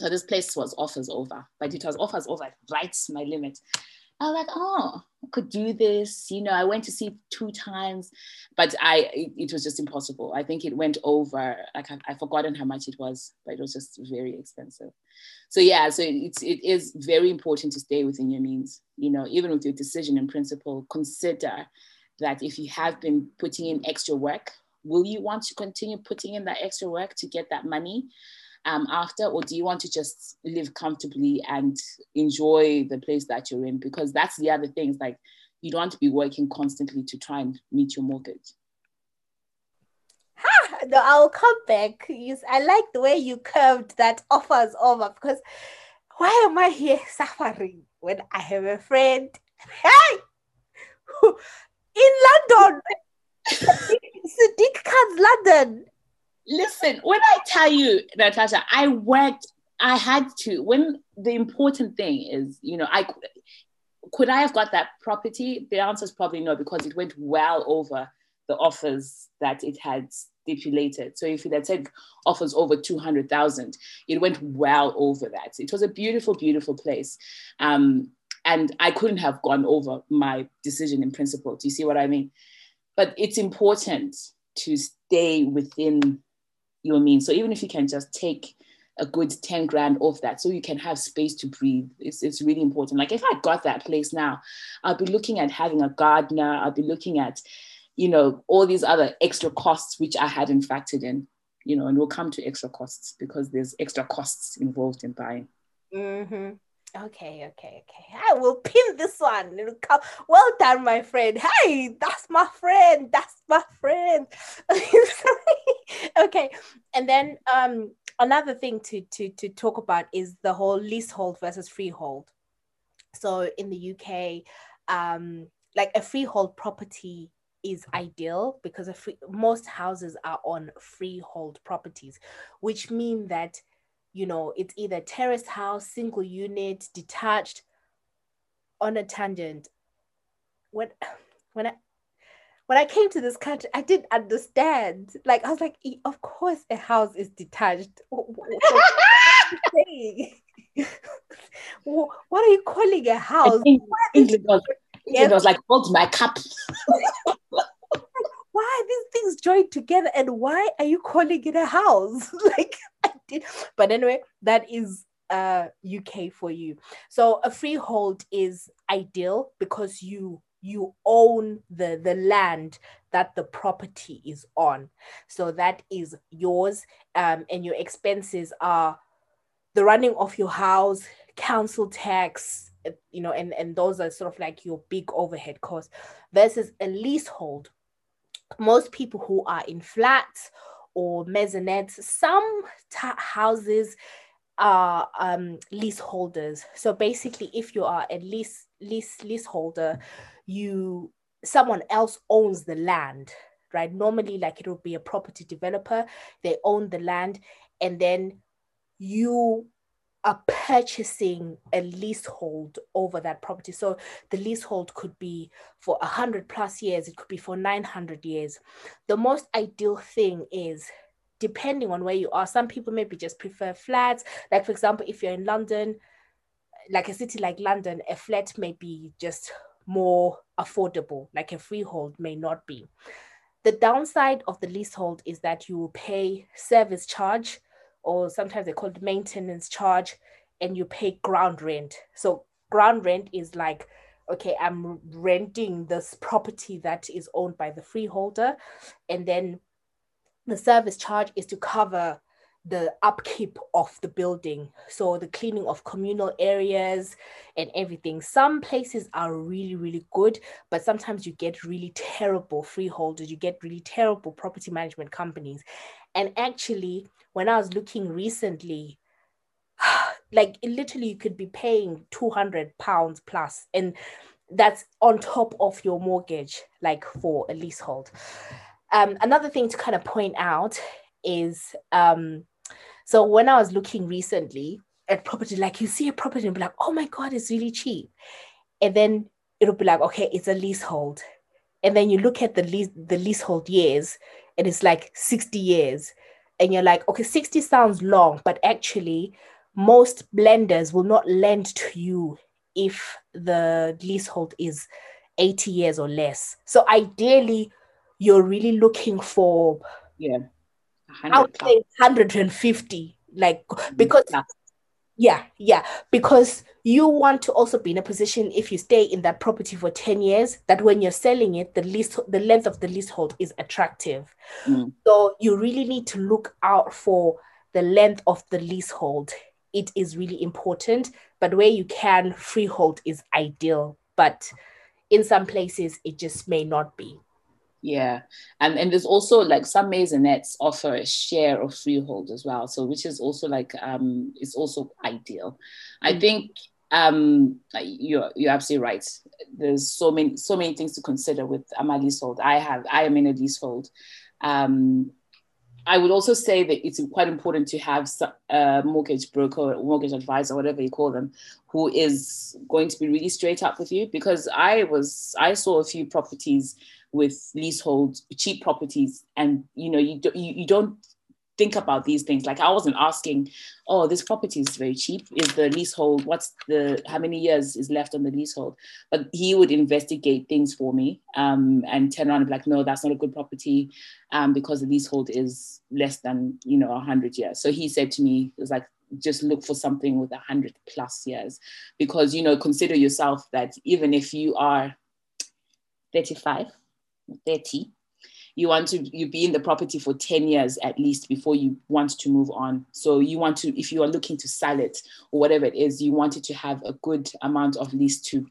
So this place was offers over, but it was offers over right my limit. I was like, oh, I could do this. You know, I went to see two times, but I it, it was just impossible. I think it went over. Like I, I've forgotten how much it was, but it was just very expensive. So yeah, so it's it is very important to stay within your means. You know, even with your decision in principle, consider that if you have been putting in extra work, will you want to continue putting in that extra work to get that money um, after, or do you want to just live comfortably and enjoy the place that you're in? Because that's the other thing. It's like you don't want to be working constantly to try and meet your mortgage. Ha! No, I'll come back. I like the way you curved that offers over because why am I here suffering when I have a friend? Hey! In London! Sadiq Khan's London. Listen, when I tell you, Natasha, I worked, I had to. When the important thing is, you know, I could I have got that property? The answer is probably no, because it went well over the offers that it had stipulated. So if it had said offers over 200,000, it went well over that. It was a beautiful, beautiful place. Um, and I couldn't have gone over my decision in principle. Do you see what I mean? But it's important to stay within your means. So even if you can just take a good 10 grand off that so you can have space to breathe. It's, it's really important. Like if I got that place now, I'll be looking at having a gardener, I'll be looking at, you know, all these other extra costs which I hadn't factored in, you know, and we'll come to extra costs because there's extra costs involved in buying. Mm-hmm. Okay, okay, okay. I will pin this one. It'll come. Well done, my friend. Hey, that's my friend. That's my friend. okay, and then um another thing to to to talk about is the whole leasehold versus freehold. So in the UK, um, like a freehold property is ideal because free, most houses are on freehold properties, which mean that you know it's either terrace house, single unit, detached. On a tangent, when when I when I came to this country, I didn't understand. Like I was like, of course, a house is detached. what are you calling a house? England was, England was like, hold my cup. why are these things joined together and why are you calling it a house? like I did. But anyway, that is uh UK for you. So a freehold is ideal because you you own the the land that the property is on. So that is yours um, and your expenses are the running of your house council tax uh, you know and and those are sort of like your big overhead costs versus a leasehold. Most people who are in flats or maisonettes some t- houses are um, leaseholders. So basically if you are a lease lease leaseholder you someone else owns the land right? Normally like it will be a property developer they own the land and then you are purchasing a leasehold over that property. So the leasehold could be for 100 plus years it could be for 900 years. The most ideal thing is depending on where you are some people maybe just prefer flats. Like for example if you're in london like a city like london a flat may be just more affordable, like a freehold may not be. The downside of the leasehold is that you will pay service charge, or sometimes they call it maintenance charge, and you pay ground rent. So, ground rent is like, okay, I'm renting this property that is owned by the freeholder, and then the service charge is to cover the upkeep of the building. So the cleaning of communal areas and everything. Some places are really really good but sometimes you get really terrible freeholders. You get really terrible property management companies. And actually when i was looking recently like literally you could be paying 200 pounds plus and that's on top of your mortgage like for a leasehold. Um, another thing to kind of point out is um, so when I was looking recently at property, like you see a property and be like, oh my God, it's really cheap. And then it'll be like, okay, it's a leasehold. And then you look at the lease the leasehold years and it's like 60 years. And you're like, okay, 60 sounds long, but actually most lenders will not lend to you if the leasehold is 80 years or less. So ideally, you're really looking for yeah I would say 150, like because Yeah, yeah, because you want to also be in a position if you stay in that property for 10 years that when you're selling it the lease the length of the leasehold is attractive. Mm. So you really need to look out for the length of the leasehold. It is really important, but where you can freehold is ideal, but in some places it just may not be. Yeah, and and there's also like some maisonettes offer a share of freehold as well, so which is also like um it's also ideal. Mm-hmm. I mm. think um you're you're absolutely right. There's so many so many things to consider with I'm a leasehold. I have I am in a leasehold. Um, I would also say that it's quite important to have a mortgage broker mortgage advisor, whatever you call them, who is going to be really straight up with you. Because I was, I saw a few properties with leasehold cheap properties. And you know you, do, you, you don't think about these things. Like i wasn't asking oh this property is very cheap. Is the leasehold what's the how many years is left on the leasehold? But he would investigate things for me um, and turn around and be like no that's not a good property um, because the leasehold is less than you know 100 years. So he said to me it was like just look for something with a 100 plus years. Because you know consider yourself that even if you are 35 30 you want to you be in the property for 10 years at least before you want to move on. So you want to if you are looking to sell it or whatever it is you want it to have a good amount of lease to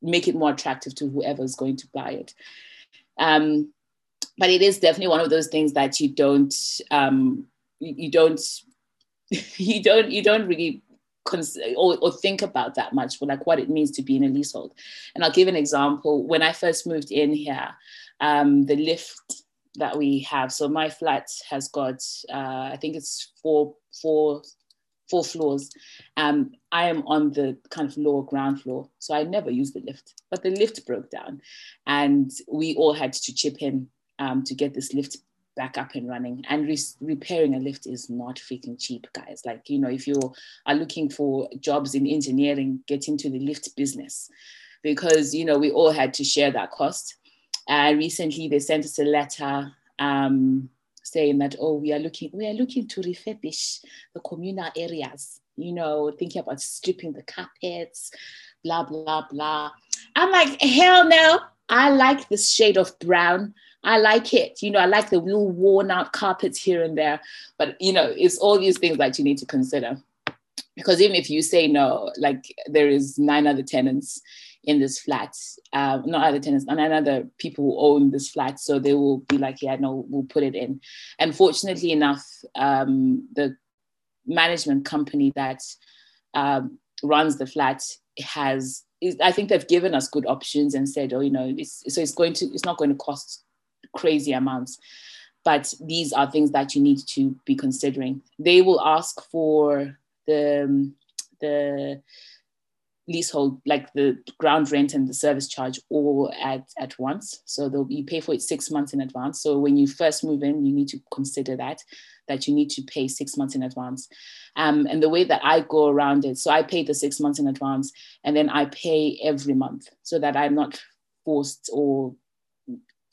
make it more attractive to whoever is going to buy it. Um, but it is definitely one of those things that you don't um, you don't you don't you don't really cons- or, or think about that much for like what it means to be in a leasehold. And i'll give an example. When i first moved in here um, the lift that we have. So my flat has got, uh, I think it's four, four, four floors. Um, I am on the kind of lower ground floor, so I never use the lift. But the lift broke down, and we all had to chip in um, to get this lift back up and running. And re- repairing a lift is not freaking cheap, guys. Like you know, if you are looking for jobs in engineering, get into the lift business because you know we all had to share that cost uh, recently, they sent us a letter um, saying that oh, we are looking we are looking to refurbish the communal areas. You know, thinking about stripping the carpets, blah blah blah. I'm like, hell no! I like this shade of brown. I like it. You know, I like the little worn out carpets here and there. But you know, it's all these things that you need to consider. Because even if you say no, like there is nine other tenants in this flat, uh, not other tenants, and other people who own this flat. So they will be like, yeah, no, we'll put it in. And fortunately enough, um, the management company that um, runs the flat has, is, I think they've given us good options and said, oh, you know, it's, so it's going to, it's not going to cost crazy amounts. But these are things that you need to be considering. They will ask for the the leasehold, like the ground rent and the service charge, all at, at once. So they'll, you pay for it six months in advance. So when you first move in, you need to consider that, that you need to pay six months in advance. Um, and the way that I go around it, so I pay the six months in advance and then I pay every month so that I'm not forced or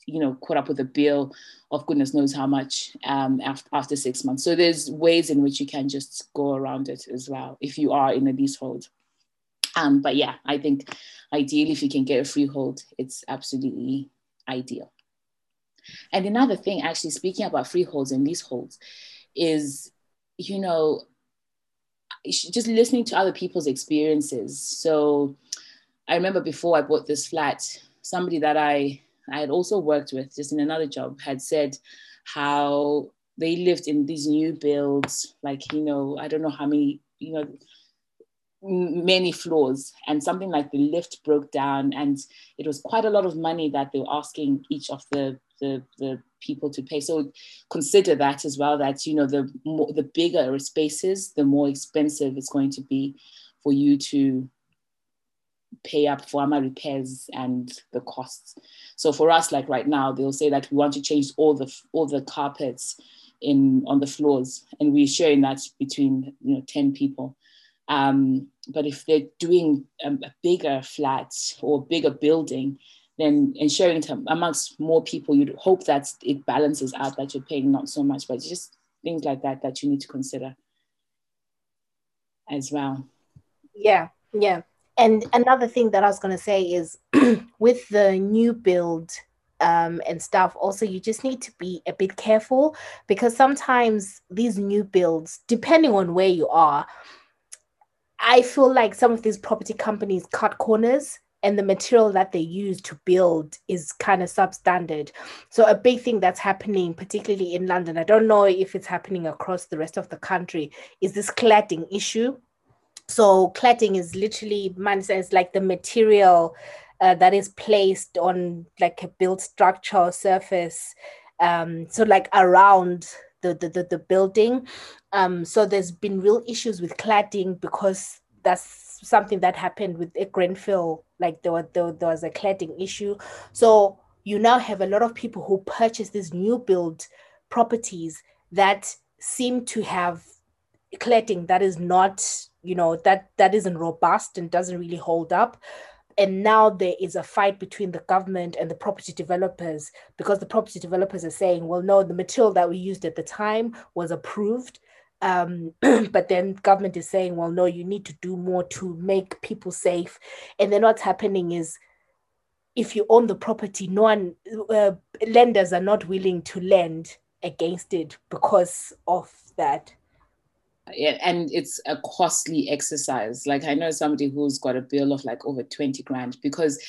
you know caught up with a bill of goodness knows how much um, after, after six months so there's ways in which you can just go around it as well if you are in a leasehold um, but yeah, I think ideally, if you can get a freehold, it's absolutely ideal. And another thing, actually, speaking about freeholds and leaseholds, is, you know, just listening to other people's experiences. So I remember before I bought this flat, somebody that I, I had also worked with just in another job had said how they lived in these new builds, like, you know, I don't know how many, you know, many floors and something like the lift broke down and it was quite a lot of money that they were asking each of the the, the people to pay. So consider that as well that you know the more the bigger spaces the more expensive it's going to be for you to pay up for AMA repairs and the costs. So for us like right now they'll say that we want to change all the all the carpets in on the floors and we're sharing that between you know 10 people um, but if they're doing a, a bigger flat or bigger building, then ensuring to amongst more people, you'd hope that it balances out that you're paying not so much, but just things like that that you need to consider. as well. Yeah, yeah. And another thing that I was going to say is with the new build um, and stuff, also, you just need to be a bit careful because sometimes these new builds, depending on where you are, I feel like some of these property companies cut corners and the material that they use to build is kind of substandard. So a big thing that's happening, particularly in London, I don't know if it's happening across the rest of the country, is this cladding issue. So cladding is literally, man says, like the material uh, that is placed on like a built structural surface. Um, so like around the, the, the, the building. Um, so there's been real issues with cladding because that's something that happened with a Grenfell. Like there, were, there, there was a cladding issue. So you now have a lot of people who purchase these new build properties that seem to have cladding that is not you know that that isn't robust and doesn't really hold up and now there is a fight between the government and the property developers because the property developers are saying well no the material that we used at the time was approved. Um, but then government is saying well no you need to do more to make people safe. And then what's happening is if you own the property no one uh, lenders are not willing to lend against it because of that and it's a costly exercise. Like I know somebody who's got a bill of like over 20 grand because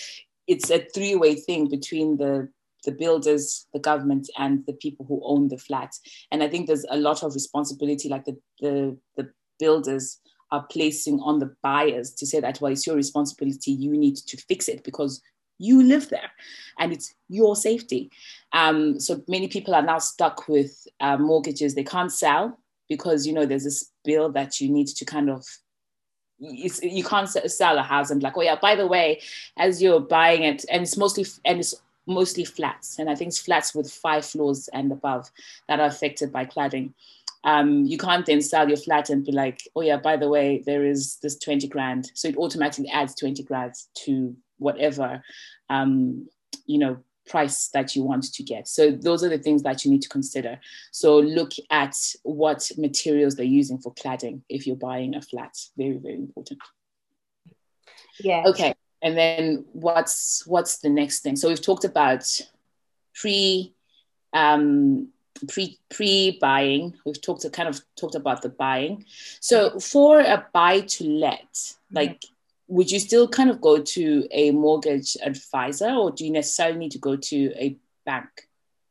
it's a three-way thing between the the builders, the government, and the people who own the flat. And I think there's a lot of responsibility, like the the, the builders are placing on the buyers to say that well, it's your responsibility. You need to fix it because you live there and it's your safety. Um, so many people are now stuck with uh, mortgages they can't sell because you know there's this bill that you need to kind of you can't sell a house and like oh yeah by the way as you're buying it and it's mostly and it's mostly flats and i think it's flats with five floors and above that are affected by cladding. Um, you can't then sell your flat and be like oh yeah by the way there is this 20 grand so it automatically adds 20 grand to whatever um, you know price that you want to get. So those are the things that you need to consider. So look at what materials they're using for cladding if you're buying a flat. Very, very important. Yeah. Okay. And then what's what's the next thing? So we've talked about pre um pre pre buying we've talked to kind of talked about the buying so for a buy to let like would you still kind of go to a mortgage advisor or do you necessarily need to go to a bank?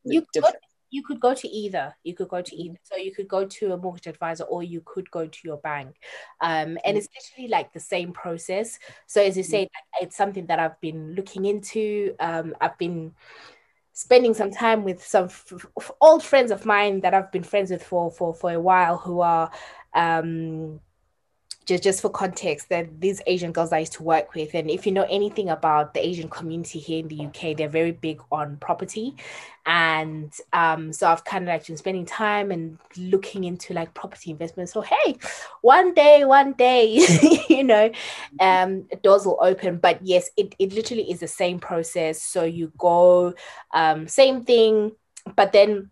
You could, you could go to either. You could go to either. So you could go to a mortgage advisor or you could go to your bank. Um, and it's literally like the same process. So as you say, mm-hmm. it's something that I've been looking into. Um, I've been spending some time with some f- old friends of mine that I've been friends with for for for a while who are um just, just for context, that these Asian girls I used to work with, and if you know anything about the Asian community here in the UK, they're very big on property. And um, so I've kind of like been spending time and looking into like property investment. So hey, one day, one day, you know, um, doors will open. But yes, it, it literally is the same process. So you go, um, same thing, but then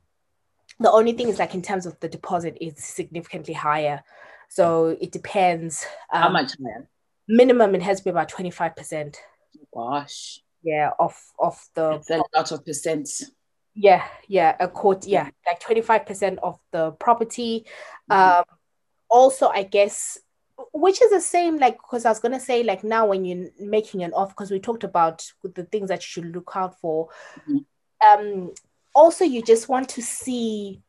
the only thing is like in terms of the deposit, it's significantly higher. So it depends. Um, How much higher? Minimum, it has to be about 25%. Gosh. Yeah, of of the It's a lot of percent. Yeah, yeah, a quote, yeah, like 25% of the property. Mm-hmm. Um also I guess which is the same like because I was gonna say like now when you're making an offer because we talked about the things that you should look out for. Mm-hmm. Um also you just want to see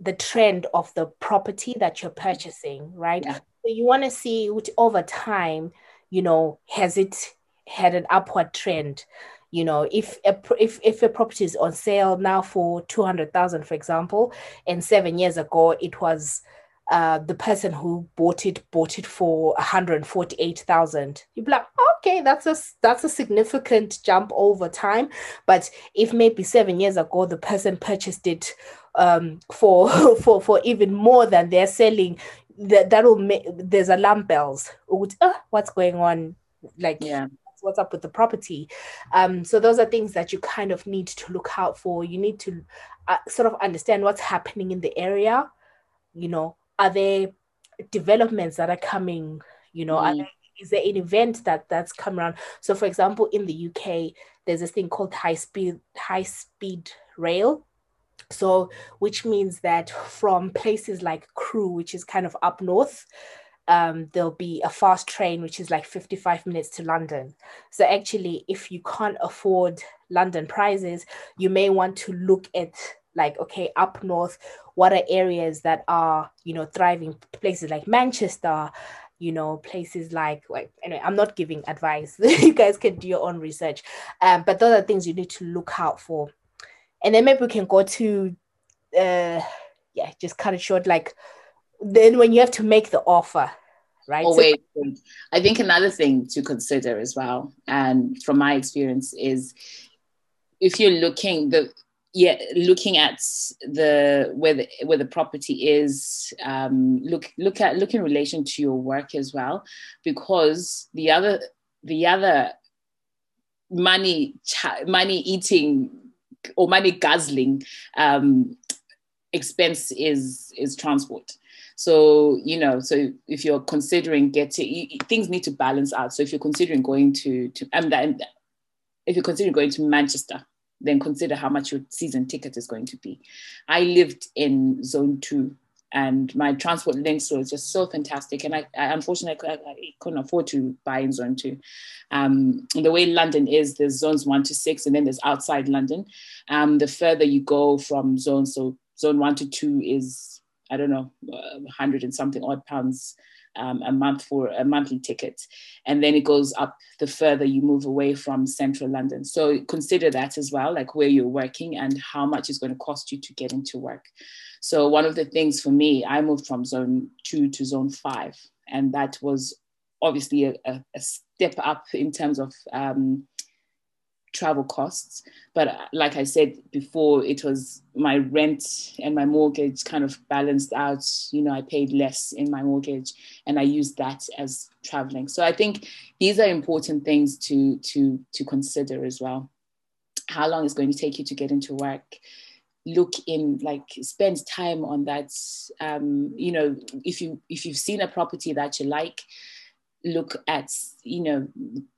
the trend of the property that you're purchasing, right? Yeah. So you want to see which over time, you know, has it had an upward trend? You know, if a, if if a property is on sale now for two hundred thousand, for example, and seven years ago it was uh, the person who bought it bought it for 148,000. You'd be like, okay, that's a that's a significant jump over time. But if maybe seven years ago the person purchased it um, for for for even more than they're selling, that that'll make there's alarm bells. Uh, what's going on? Like yeah what's up with the property um, so those are things that you kind of need to look out for you need to uh, sort of understand what's happening in the area you know are there developments that are coming you know mm. there, is there an event that that's come around so for example in the uk there's this thing called high speed high speed rail so which means that from places like crewe which is kind of up north um, there'll be a fast train which is like 55 minutes to London. So actually, if you can't afford London prices, you may want to look at like okay up north what are areas that are you know thriving? Places like manchester you know places like like anyway i'm not giving advice. You guys can do your own research. Um, but those are things you need to look out for. And then maybe we can go to uh yeah just cut it short like then when you have to make the offer right? Oh, wait. I think another thing to consider as well and from my experience is if you're looking the yeah looking at the where the where the property is um look look at look in relation to your work as well because the other the other money money eating or money guzzling um expense is is transport. So you know so if you're considering getting things need to balance out. So if you're considering going to to um, if you're considering going to manchester then consider how much your season ticket is going to be. I lived in zone two and my transport links was just so fantastic. And I, I unfortunately, I, I, couldn't afford to buy in zone two. Um, the way London is, there's zones one to six, and then there's outside London. Um, the further you go from zone, so zone one to two is, I don't know, uh, 100 and something odd pounds um, a month for a monthly ticket. And then it goes up the further you move away from central London. So consider that as well, like where you're working and how much it's going to cost you to get into work. So one of the things for me, I moved from zone two to zone five. And that was obviously a, a, a step up in terms of um, travel costs. But uh, like I said before, it was my rent and my mortgage kind of balanced out. You know, I paid less in my mortgage and I used that as traveling. So I think these are important things to to to consider as well. How long it's going to take you to get into work? look in like spend time on that um you know if you if you've seen a property that you like look at you know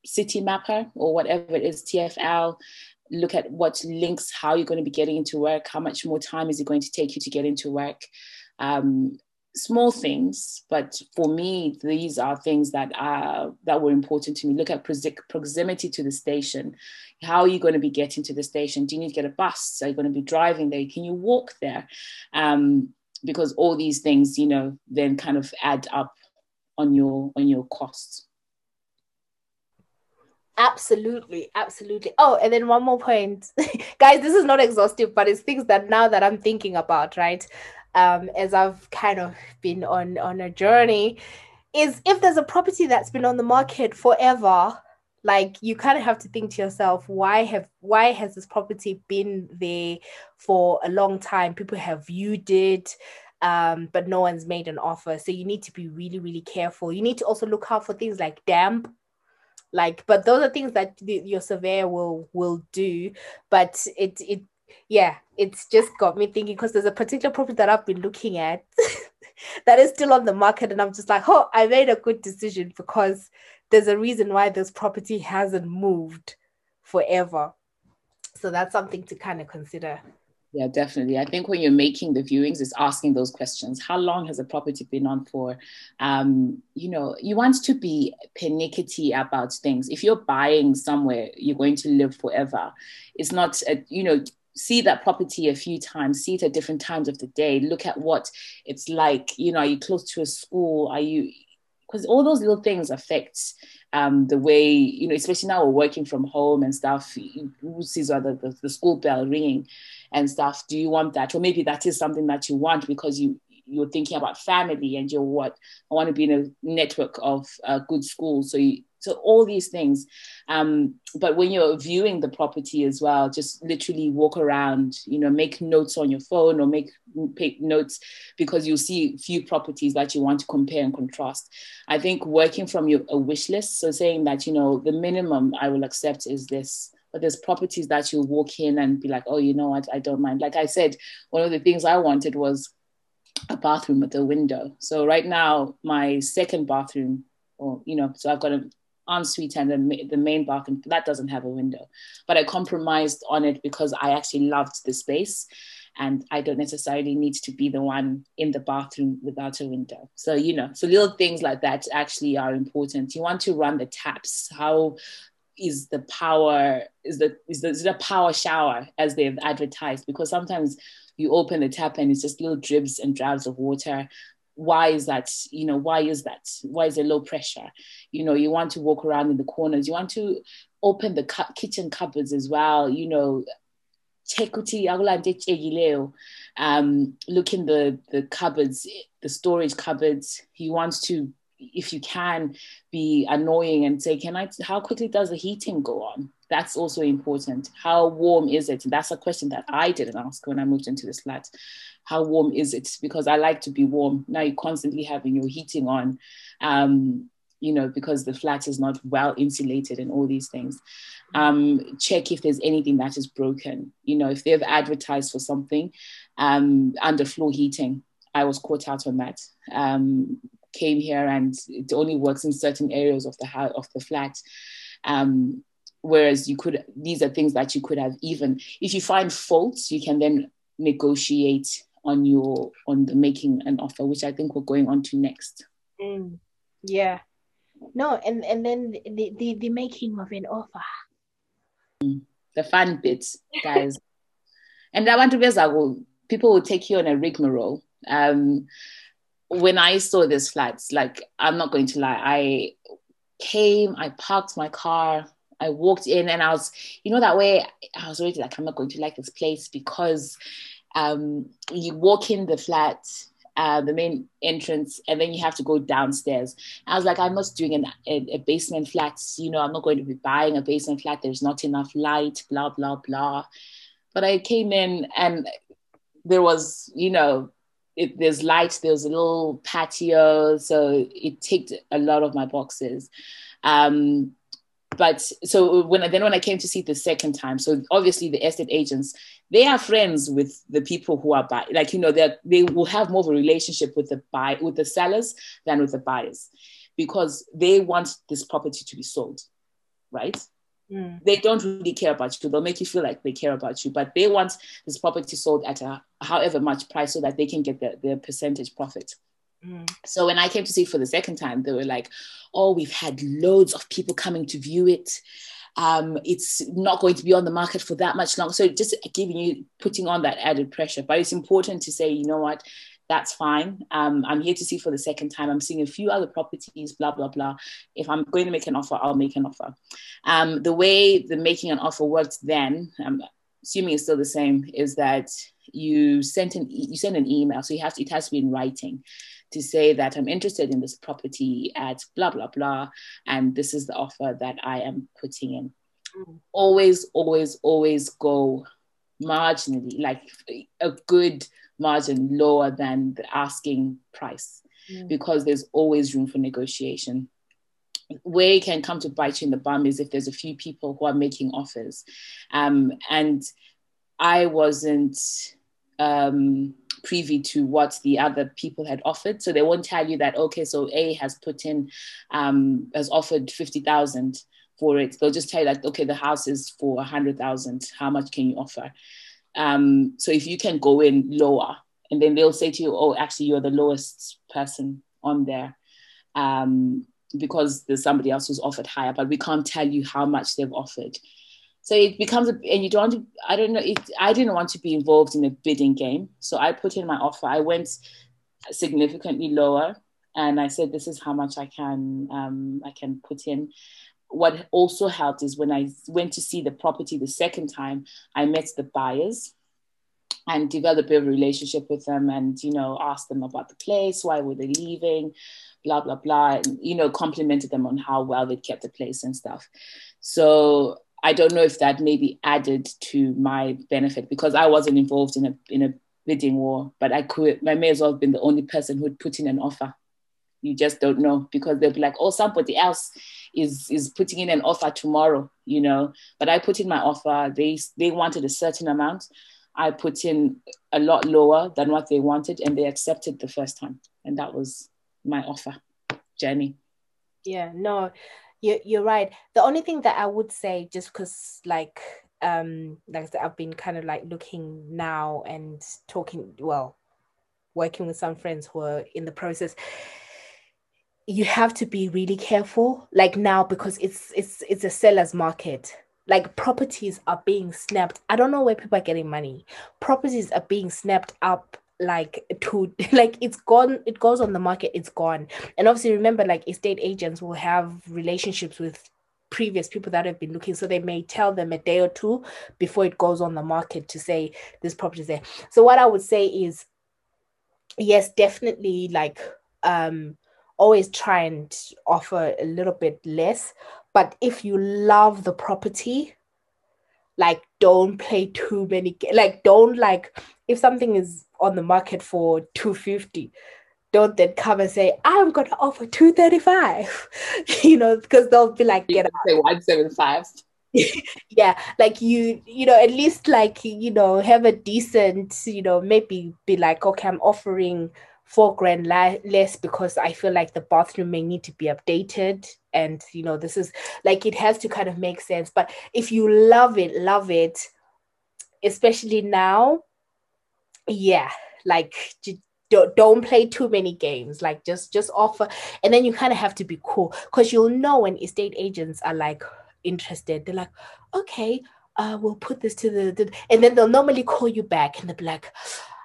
Citymapper or whatever it is tfl look at what links how you're going to be getting into work how much more time is it going to take you to get into work? Um, small things but for me these are things that are that were important to me. Look at proximity to the station. How are you going to be getting to the station? Do you need to get a bus? Are you going to be driving there? Can you walk there? Um, because all these things you know then kind of add up on your on your costs. Absolutely absolutely. Oh and then one more point. Guys this is not exhaustive but it's things that now that i'm thinking about right? Um as i've kind of been on on a journey is if there's a property that's been on the market forever like you kind of have to think to yourself why have why has this property been there for a long time? People have viewed it um, but no one's made an offer. So you need to be really, really careful. You need to also look out for things like damp. Like, but those are things that the, your surveyor will will do. But it it yeah, it's just got me thinking because there's a particular property that I've been looking at that is still on the market, and I'm just like, oh, I made a good decision because there's a reason why this property hasn't moved forever. So that's something to kind of consider. Yeah, definitely. I think when you're making the viewings, it's asking those questions. How long has a property been on for? Um, you know, you want to be pernickety about things. If you're buying somewhere, you're going to live forever. It's not, a, you know, see that property a few times, see it at different times of the day, look at what it's like. You know, are you close to a school? Are you, because all those little things affect um, the way, you know, especially now we're working from home and stuff, who sees the, the, the school bell ringing and stuff. Do you want that? Or maybe that is something that you want because you, you're thinking about family and you're what I want to be in a network of uh, good schools. So you, so all these things. Um, but when you're viewing the property as well, just literally walk around, you know, make notes on your phone or make, make notes because you'll see few properties that you want to compare and contrast. I think working from your a wish list, so saying that, you know, the minimum I will accept is this but there's properties that you walk in and be like, oh, you know what, I don't mind. Like I said, one of the things I wanted was a bathroom with a window. So right now, my second bathroom, or you know, so I've got an ensuite and the, the main bathroom that doesn't have a window, but I compromised on it because I actually loved the space, and I don't necessarily need to be the one in the bathroom without a window. So you know, so little things like that actually are important. You want to run the taps. How is the power is the is the, is the power shower as they've advertised because sometimes you open the tap and it's just little dribs and drabs of water why is that you know why is that why is there low pressure you know you want to walk around in the corners. You want to open the cu- kitchen cupboards as well you know. Um, look in the the cupboards the storage cupboards. He wants to if you can be annoying and say can i how quickly does the heating go on? That's also important. How warm is it? And that's a question that i didn't ask when i moved into this flat. How warm is it? Because i like to be warm. Now you're constantly having your heating on. Um, you know because the flat is not well insulated and all these things. Um, check if there's anything that is broken. You know if they've advertised for something um, underfloor heating i was caught out on that. Um, came here and it only works in certain areas of the house of the flat. Um, whereas you could these are things that you could have even if you find faults you can then negotiate on your on the making an offer which i think we're going on to next. Mm, yeah no and and then the, the the making of an offer. Mm, the fun bits guys. And i want to be as I will people will take you on a rigmarole. Um when I saw this flats like I'm not going to lie, I came, I parked my car, I walked in, and I was, you know, that way I was already like, I'm not going to like this place because um, you walk in the flat, uh, the main entrance, and then you have to go downstairs. I was like, I'm not doing an, a, a basement flat, you know, I'm not going to be buying a basement flat. There's not enough light, blah blah blah. But I came in and there was, you know, it, there's light, there's a little patio, so it ticked a lot of my boxes. Um, but so when then when I came to see it the second time, so obviously the estate agents they are friends with the people who are buying, like you know they they will have more of a relationship with the buy with the sellers than with the buyers, because they want this property to be sold, right? Mm. They don't really care about you. They'll make you feel like they care about you, but they want this property sold at a however much price so that they can get their, their percentage profit. Mm. So when I came to see it for the second time, they were like, "Oh, we've had loads of people coming to view it. Um, it's not going to be on the market for that much longer." So just giving you, putting on that added pressure. But it's important to say, you know what, that's fine. Um, I'm here to see for the second time. I'm seeing a few other properties, blah, blah, blah. If I'm going to make an offer, I'll make an offer. Um, the way the making an offer worked then, I'm assuming it's still the same, is that you sent an you send an email. So you have to, it has to be in writing to say that I'm interested in this property at blah, blah, blah. And this is the offer that I am putting in. Mm. Always, always, always go marginally, like a good margin lower than the asking price mm. because there's always room for negotiation. Where it can come to bite you in the bum is if there's a few people who are making offers. Um, and I wasn't um, privy to what the other people had offered. So they won't tell you that, okay, so A has put in, um, has offered 50,000 for it. They'll just tell you that, okay, the house is for 100,000. How much can you offer? Um, so if you can go in lower, and then they'll say to you, "Oh, actually, you're the lowest person on there." Um, because there's somebody else who's offered higher, but we can't tell you how much they've offered. So it becomes, a, and you don't I don't know, it, I didn't want to be involved in a bidding game. So I put in my offer. I went significantly lower and I said, this is how much I can, um, I can put in what also helped is when I went to see the property the second time, I met the buyers and developed a relationship with them and, you know, asked them about the place, why were they leaving, blah, blah, blah, and, you know, complimented them on how well they kept the place and stuff. So I don't know if that maybe added to my benefit because I wasn't involved in a, in a bidding war, but I could, I may as well have been the only person who'd put in an offer you just don't know because they'll be like, oh, somebody else is is putting in an offer tomorrow, you know. But I put in my offer. They they wanted a certain amount. I put in a lot lower than what they wanted, and they accepted the first time, and that was my offer, Jenny. Yeah, no, you're you're right. The only thing that I would say, just because like um like I said, I've been kind of like looking now and talking well, working with some friends who are in the process you have to be really careful like now because it's it's it's a seller's market. Like properties are being snapped. I don't know where people are getting money. Properties are being snapped up like to like it's gone it goes on the market it's gone. And obviously remember like estate agents will have relationships with previous people that have been looking so they may tell them a day or two before it goes on the market to say this property is there. So what i would say is yes definitely like um always try and offer a little bit less. But if you love the property like don't play too many like don't like if something is on the market for 250 don't then come and say i'm gonna offer 235 you know because they'll be like get out. say 175 yeah like you you know at least like you know have a decent you know maybe be like okay i'm offering four grand less because I feel like the bathroom may need to be updated. And, you know, this is like it has to kind of make sense. But if you love it, love it, especially now, yeah, like don't, play too many games like just just offer and then you kind of have to be cool because you'll know when estate agents are like interested. They're like okay uh we'll put this to the, the and then they'll normally call you back and they'll be like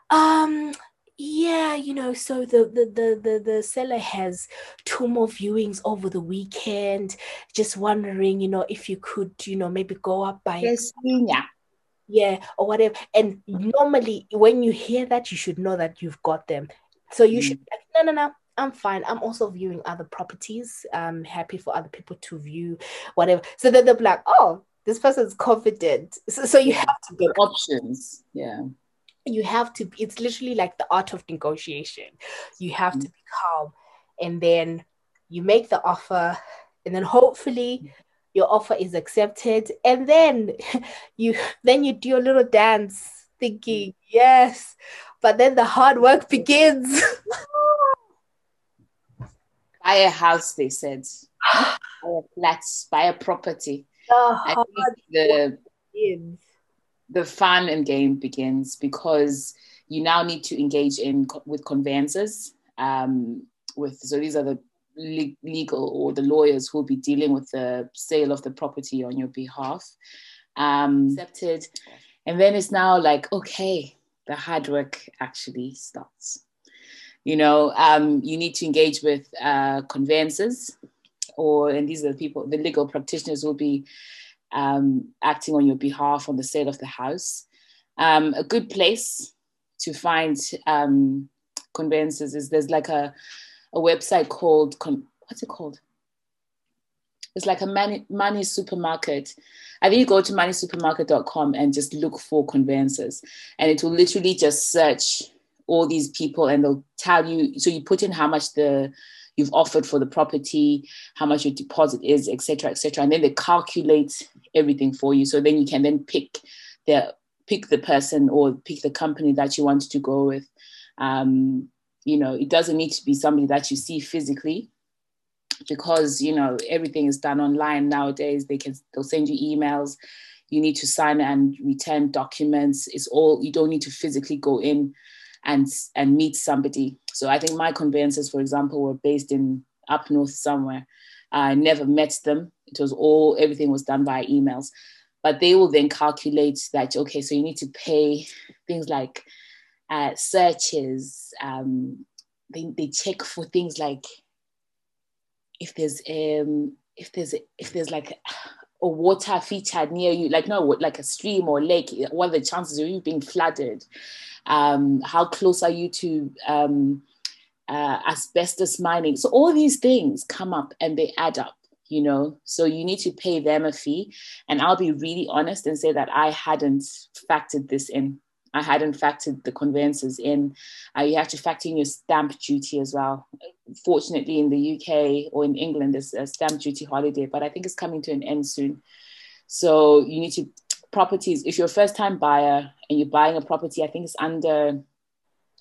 um yeah you know so the, the the the the seller has two more viewings over the weekend. Just wondering you know if you could you know maybe go up by yes, yeah yeah or whatever and normally when you hear that you should know that you've got them so you mm. should no no no I'm fine. I'm also viewing other properties. I'm happy for other people to view whatever. So then they'll be like, oh, this person's confident. So, so you have to get options. Yeah you have to it's literally like the art of negotiation you have mm-hmm. to be calm and then you make the offer and then hopefully your offer is accepted. And then you then you do a little dance thinking yes. But then the hard work begins. Buy a house they said. Buy a flat buy a property. Think the begins. the fun and game begins because you now need to engage in with conveyancers. Um, with so these are the le- legal or the lawyers who will be dealing with the sale of the property on your behalf. Um, accepted, and then it's now like okay, the hard work actually starts. You know, um, you need to engage with uh, conveyancers, or and these are the people, the legal practitioners will be um, acting on your behalf on the sale of the house. Um, a good place to find um, conveyances is there's like a, a website called, what's it called? It's like a money, money supermarket. I think you go to moneysupermarket.com and just look for conveyances, and it will literally just search all these people and they'll tell you. So you put in how much the you've offered for the property, how much your deposit is, etc., etc., and then they calculate everything for you. So then you can then pick the pick the person or pick the company that you want to go with. Um, you know, it doesn't need to be somebody that you see physically because you know everything is done online nowadays. They can they'll send you emails. You need to sign and return documents. It's all you don't need to physically go in and and meet somebody. So I think my conveyances, for example, were based in up north somewhere. I never met them. It was all everything was done by emails. But they will then calculate that okay, so you need to pay things like uh, searches. Um, they they check for things like if there's um if there's if there's like a water feature near you, like no, like a stream or lake, what are the chances of you being flooded? Um, how close are you to um, uh, asbestos mining? So all these things come up and they add up, you know. So you need to pay them a fee. And I'll be really honest and say that I hadn't factored this in. I hadn't factored the conveyances in. Uh, you have to factor in your stamp duty as well. Fortunately, in the UK or in England, there's a stamp duty holiday, but I think it's coming to an end soon. So you need to properties, if you're a first time buyer and you're buying a property, I think it's under,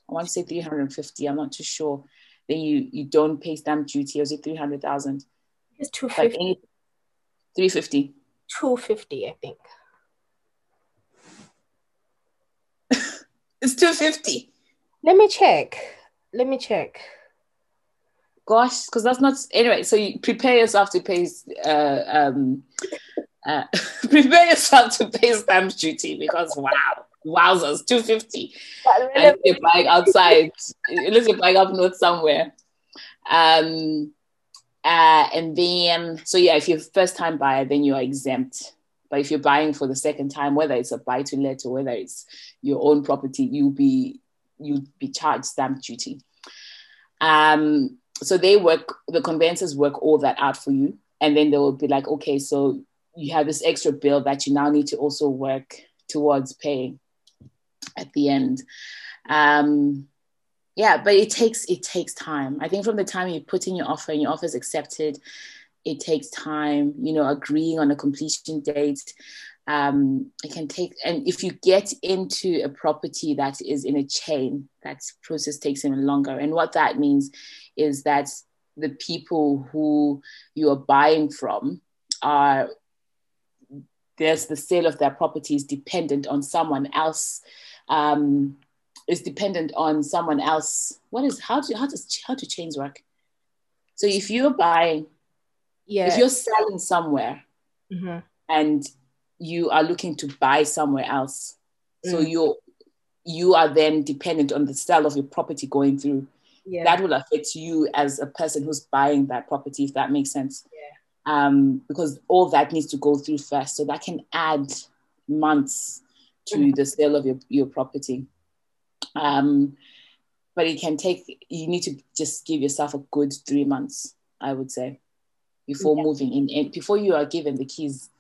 I want to say 350, I'm not too sure. Then you, you don't pay stamp duty, or is it 300,000? It's 250. 350. 250, I think. It's 250. Let me check. Let me check. Gosh, because that's not anyway. So you prepare yourself to pay uh, um, uh, prepare yourself to pay stamp duty because wow, wowzers, two fifty. And you're buying outside, unless you're buying up north somewhere. Um, uh, and then so yeah, if you're first time buyer, then you are exempt. But if you're buying for the second time, whether it's a buy to let or whether it's your own property, you'll be you'll be charged stamp duty. Um, so they work, the conveyancers work all that out for you. And then they will be like, okay, so you have this extra bill that you now need to also work towards paying at the end. Um, yeah, but it takes it takes time. I think from the time you put in your offer and your offer is accepted, it takes time. You know, agreeing on a completion date. Um, it can take, and if you get into a property that is in a chain, that process takes even longer. And what that means is that the people who you are buying from are there's the sale of their property is dependent on someone else um, is dependent on someone else what is how do how does how do chains work so if you're buying yeah if you're selling somewhere mm-hmm. and you are looking to buy somewhere else mm. so you're you are then dependent on the sale of your property going through yeah. that will affect you as a person who's buying that property if that makes sense yeah um, because all that needs to go through first. So that can add months to mm-hmm. the sale of your, your property. Um, but it can take, you need to just give yourself a good three months, I would say, before yeah. moving in, and before you are given the keys,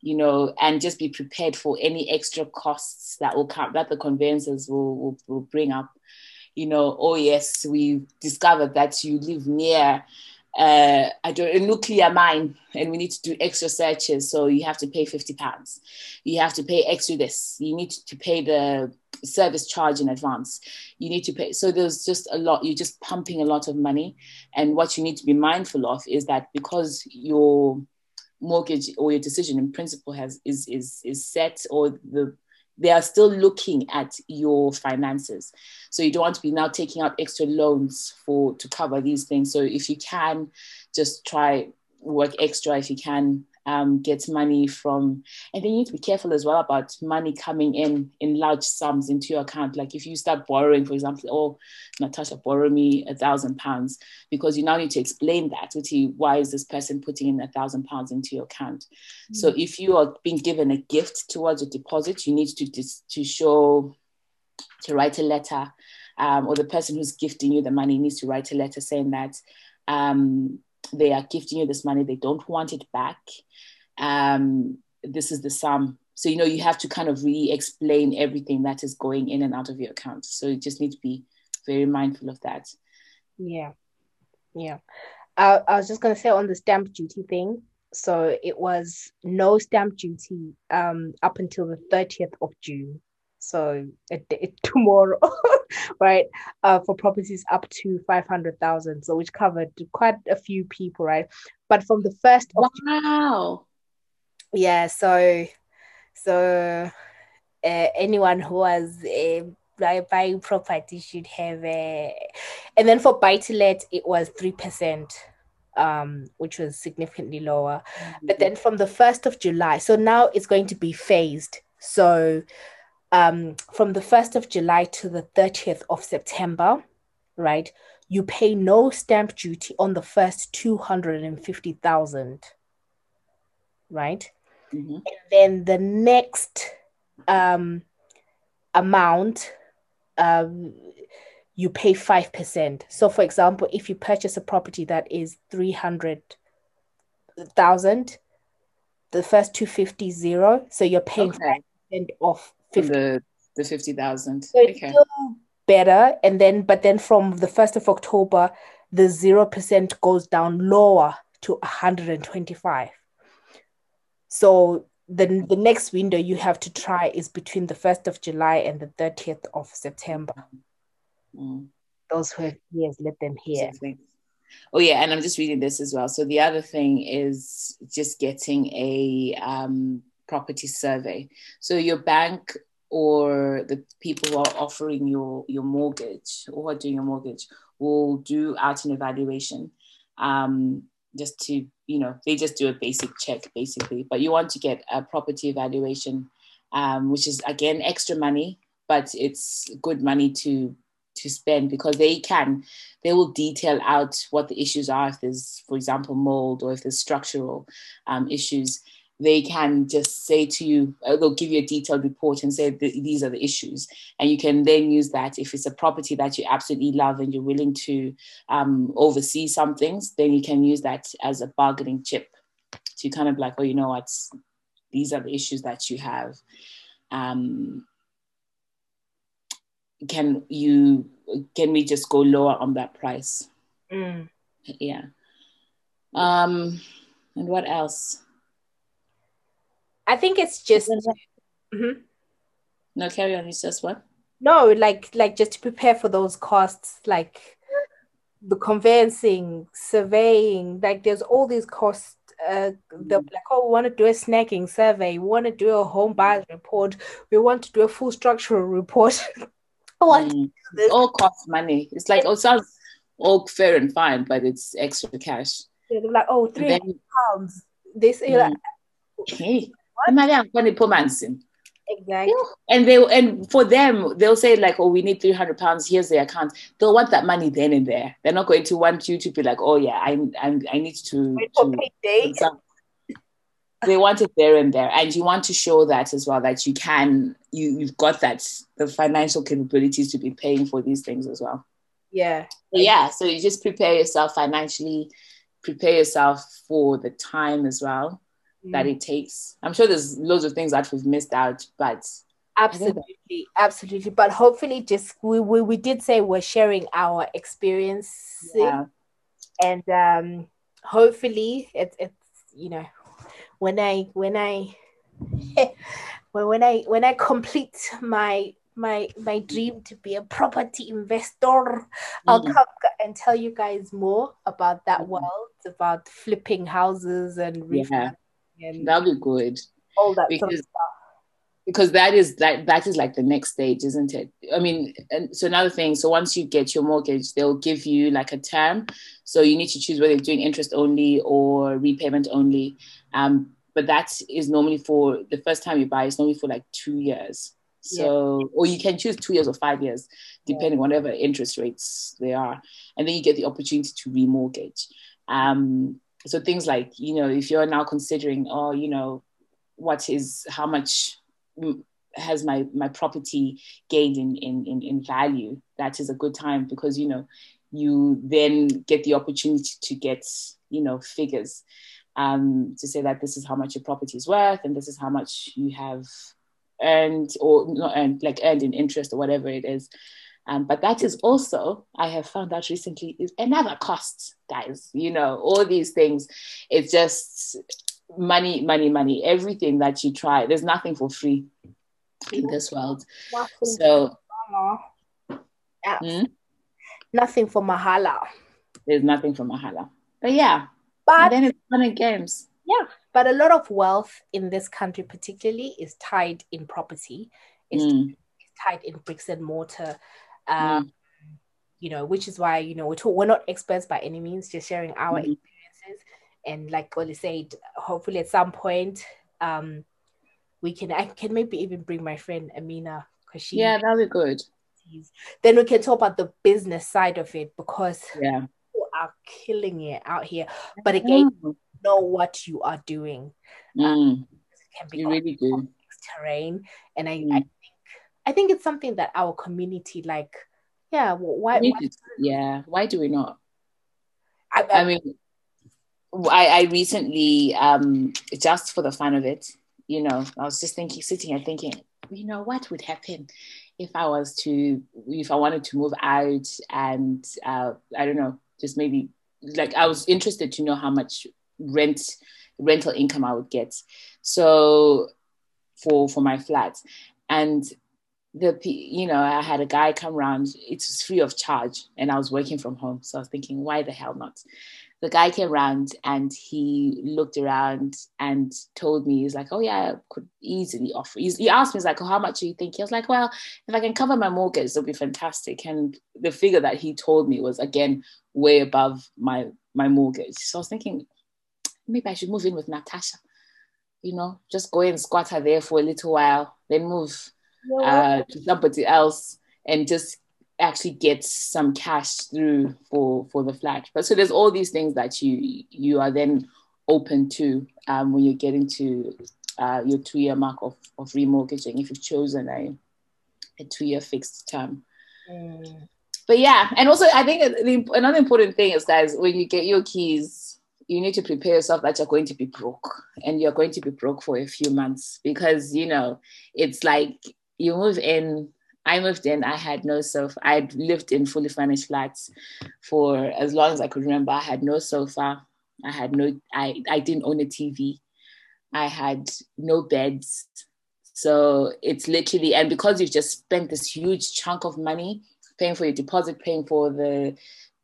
you know, and just be prepared for any extra costs that will come, that the conveyancers will, will, will bring up. You know, oh yes, we discovered that you live near uh, I do a nuclear mine and we need to do extra searches. So you have to pay 50 pounds. You have to pay extra this. You need to pay the service charge in advance. You need to pay. So there's just a lot, you're just pumping a lot of money. And what you need to be mindful of is that because your mortgage or your decision in principle has is is is set or the they are still looking at your finances. So you don't want to be now taking out extra loans for to cover these things. So if you can, just try work extra if you can um, get money from, and then you need to be careful as well about money coming in in large sums into your account. Like if you start borrowing, for example, oh, Natasha, borrow me a thousand pounds, because you now need to explain that to you, why is this person putting in a thousand pounds into your account? Mm-hmm. So if you are being given a gift towards a deposit, you need to dis- to show, to write a letter, um, or the person who's gifting you the money needs to write a letter saying that. Um, they are gifting you this money, they don't want it back. Um, this is the sum. So, you know, you have to kind of really explain everything that is going in and out of your account. So, you just need to be very mindful of that. Yeah. Yeah. I, I was just going to say on the stamp duty thing. So, it was no stamp duty um, up until the 30th of June so it, it, tomorrow right uh, for properties up to 500,000 so which covered quite a few people right? But from the first of wow. Yeah so so uh, anyone who was uh, buying property should have a and then for buy to let it was 3% um, which was significantly lower. Mm-hmm. but then from the 1st of july so now it's going to be phased. So um, from the 1st of July to the 30th of September, right, you pay no stamp duty on the first 250,000, right? Mm-hmm. And then the next um, amount, um, you pay 5%. So, for example, if you purchase a property that is 300,000, the first 250 zero. So you're paying okay. 5% off 50. the the 50,000. So it's okay. still better. And then, but then from the 1st of October, the 0% goes down lower to 125. So the the next window you have to try is between the first of July and the thirtieth of September. Mm. Those who have years, let them hear. Oh yeah, and I'm just reading this as well. So the other thing is just getting a um, property survey. So your bank or the people who are offering your your mortgage or are doing your mortgage will do out an evaluation um, just to you know they just do a basic check basically but you want to get a property evaluation um, which is again extra money but it's good money to to spend because they can they will detail out what the issues are if there's for example mold or if there's structural um, issues they can just say to you, uh, they'll give you a detailed report and say these are the issues. And you can then use that if it's a property that you absolutely love and you're willing to um, oversee some things, then you can use that as a bargaining chip to kind of like, oh, you know what, these are the issues that you have. Um, can you can we just go lower on that price? Mm. Yeah. Um, and what else? I think it's just. Mm-hmm. No, carry on. It's just what? No, like like just to prepare for those costs, like the conveyancing, surveying. Like there's all these costs. Uh, the, mm. like oh, we want to do a snagging survey. We want to do a home buyers report. We want to do a full structural report. mm. all cost money. It's like oh, sounds all fair and fine, but it's extra cash. Yeah, they're like oh, three hundred pounds. This mm. like, hey, imali angifane iphomansini Exactly. And they and for them, they'll say like, "Oh, we need three hundred pounds. Here's the account." They'll want that money then and there. They're not going to want you to be like, "Oh yeah, I I, I need to." to they want it there and there, and you want to show that as well that you can you you've got that the financial capabilities to be paying for these things as well. Yeah. yeah. So you just prepare yourself financially, prepare yourself for the time as well that it takes. I'm sure there's loads of things that we've missed out, but absolutely, absolutely. But hopefully, just we, we we did say we're sharing our experience, yeah. and um, hopefully, it's it's you know, when I when I when when I when I complete my my my dream to be a property investor mm i'll come and tell you guys more about that mm world about flipping houses and yeah and that'll be good. All that because, sort of. Because that is like that is like the next stage, isn't it? I mean, and so another thing. So once you get your mortgage, they'll give you like a term. So you need to choose whether you're doing interest only or repayment only. Um, but that is normally for the first time you buy. It's normally for like two years. So, yeah. or you can choose two years or five years, depending yeah. whatever interest rates they are, and then you get the opportunity to remortgage. Um, so things like you know if you're now considering oh you know what is how much has my my property gained in in in, in value that is a good time because you know you then get the opportunity to get you know figures um, to say that this is how much your property is worth and this is how much you have earned or not earned like earned in interest or whatever it is um, but that is also, I have found out recently, is another cost, guys. You know, all these things, it's just money, money, money. Everything that you try, there's nothing for free in this world. Nothing so, hmm? nothing for Mahala. There's nothing for Mahala. But yeah, but and then it's fun and games. Yeah, but a lot of wealth in this country, particularly, is tied in property. It's mm. tied in bricks and mortar um, mm. you know, which is why you know we're talk- we're not experts by any means, just sharing our mm. experiences. And like Xolie said, hopefully at some point, um, we can I can maybe even bring my friend Amina because she yeah that'll be good. Then we can talk about the business side of it because yeah, people are killing it out here. But again, mm. know what you are doing. Um, mm. can be you really do terrain, and I, I mm. I think it's something that our community, like, yeah, why? why yeah, why do we not? I, I, I mean, I, I recently, um, just for the fun of it, you know, I was just thinking, sitting and thinking, you know, what would happen if I was to, if I wanted to move out and, uh, I don't know, just maybe like I was interested to know how much rent rental income I would get. So for for my flat, and the you know I had a guy come around. It was free of charge, and I was working from home. So I was thinking, why the hell not? The guy came around and he looked around and told me, he's like, oh yeah, I could easily offer. He asked me, he's like, oh, how much do you think? He was like, well, if I can cover my mortgage, it'll be fantastic. And the figure that he told me was again way above my my mortgage. So I was thinking, maybe I should move in with Natasha. You know, just go and squat her there for a little while, then move uh, to somebody else and just actually get some cash through for for the flat. But so there's all these things that you you are then open to um, when you're getting to uh, your two year mark of, of remortgaging if you've chosen a, a two year fixed term. Mm. But yeah, and also I think the, another important thing is guys when you get your keys, you need to prepare yourself that you're going to be broke and you're going to be broke for a few months because you know it's like you move in I moved in, I had no sofa. I'd lived in fully furnished flats for as long as I could remember. I had no sofa. I had no, I, I didn't own a TV. I had no beds. So it's literally, and because you've just spent this huge chunk of money paying for your deposit, paying for the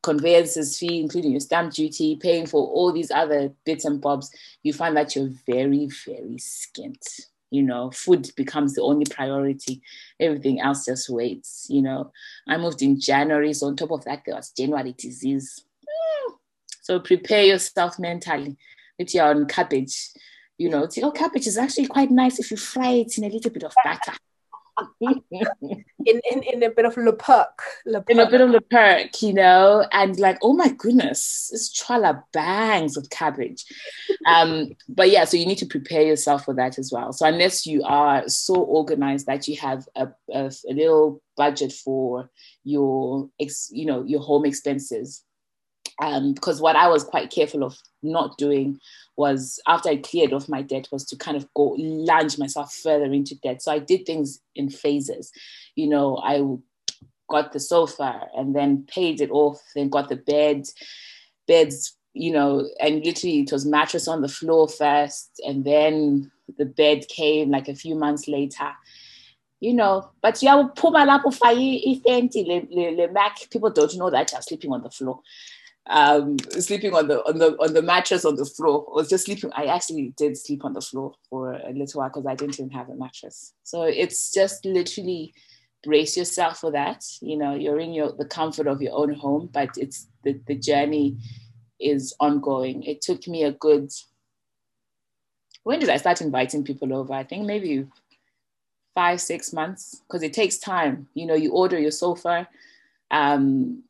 conveyances fee, including your stamp duty, paying for all these other bits and bobs, you find that you're very, very skint you know food becomes the only priority. Everything else just waits you know. I moved in january so on top of that there was january disease. Mm. so prepare yourself mentally. If you're on cabbage you know oh cabbage is actually quite nice if you fry it in a little bit of butter in, in in a bit of le perk, in a bit of le perk, you know, and like, oh my goodness, this trala bangs of cabbage. Um, but yeah, so you need to prepare yourself for that as well. So unless you are so organized that you have a, a, a little budget for your, ex, you know, your home expenses, um, because what I was quite careful of not doing was after I cleared off my debt was to kind of go lunge myself further into debt. So I did things in phases. You know, I got the sofa and then paid it off, then got the bed, beds, you know, and literally it was mattress on the floor first, and then the bed came like a few months later. You know, but yeah, le Mac, people don't know that you're sleeping on the floor um, sleeping on the on the on the mattress on the floor. I was just sleeping. I actually did sleep on the floor for a little while because I didn't even have a mattress. So it's just literally brace yourself for that. You know, you're in your the comfort of your own home, but it's the, the journey is ongoing. It took me a good when did I start inviting people over? I think maybe five, six months, because it takes time. You know, you order your sofa, um,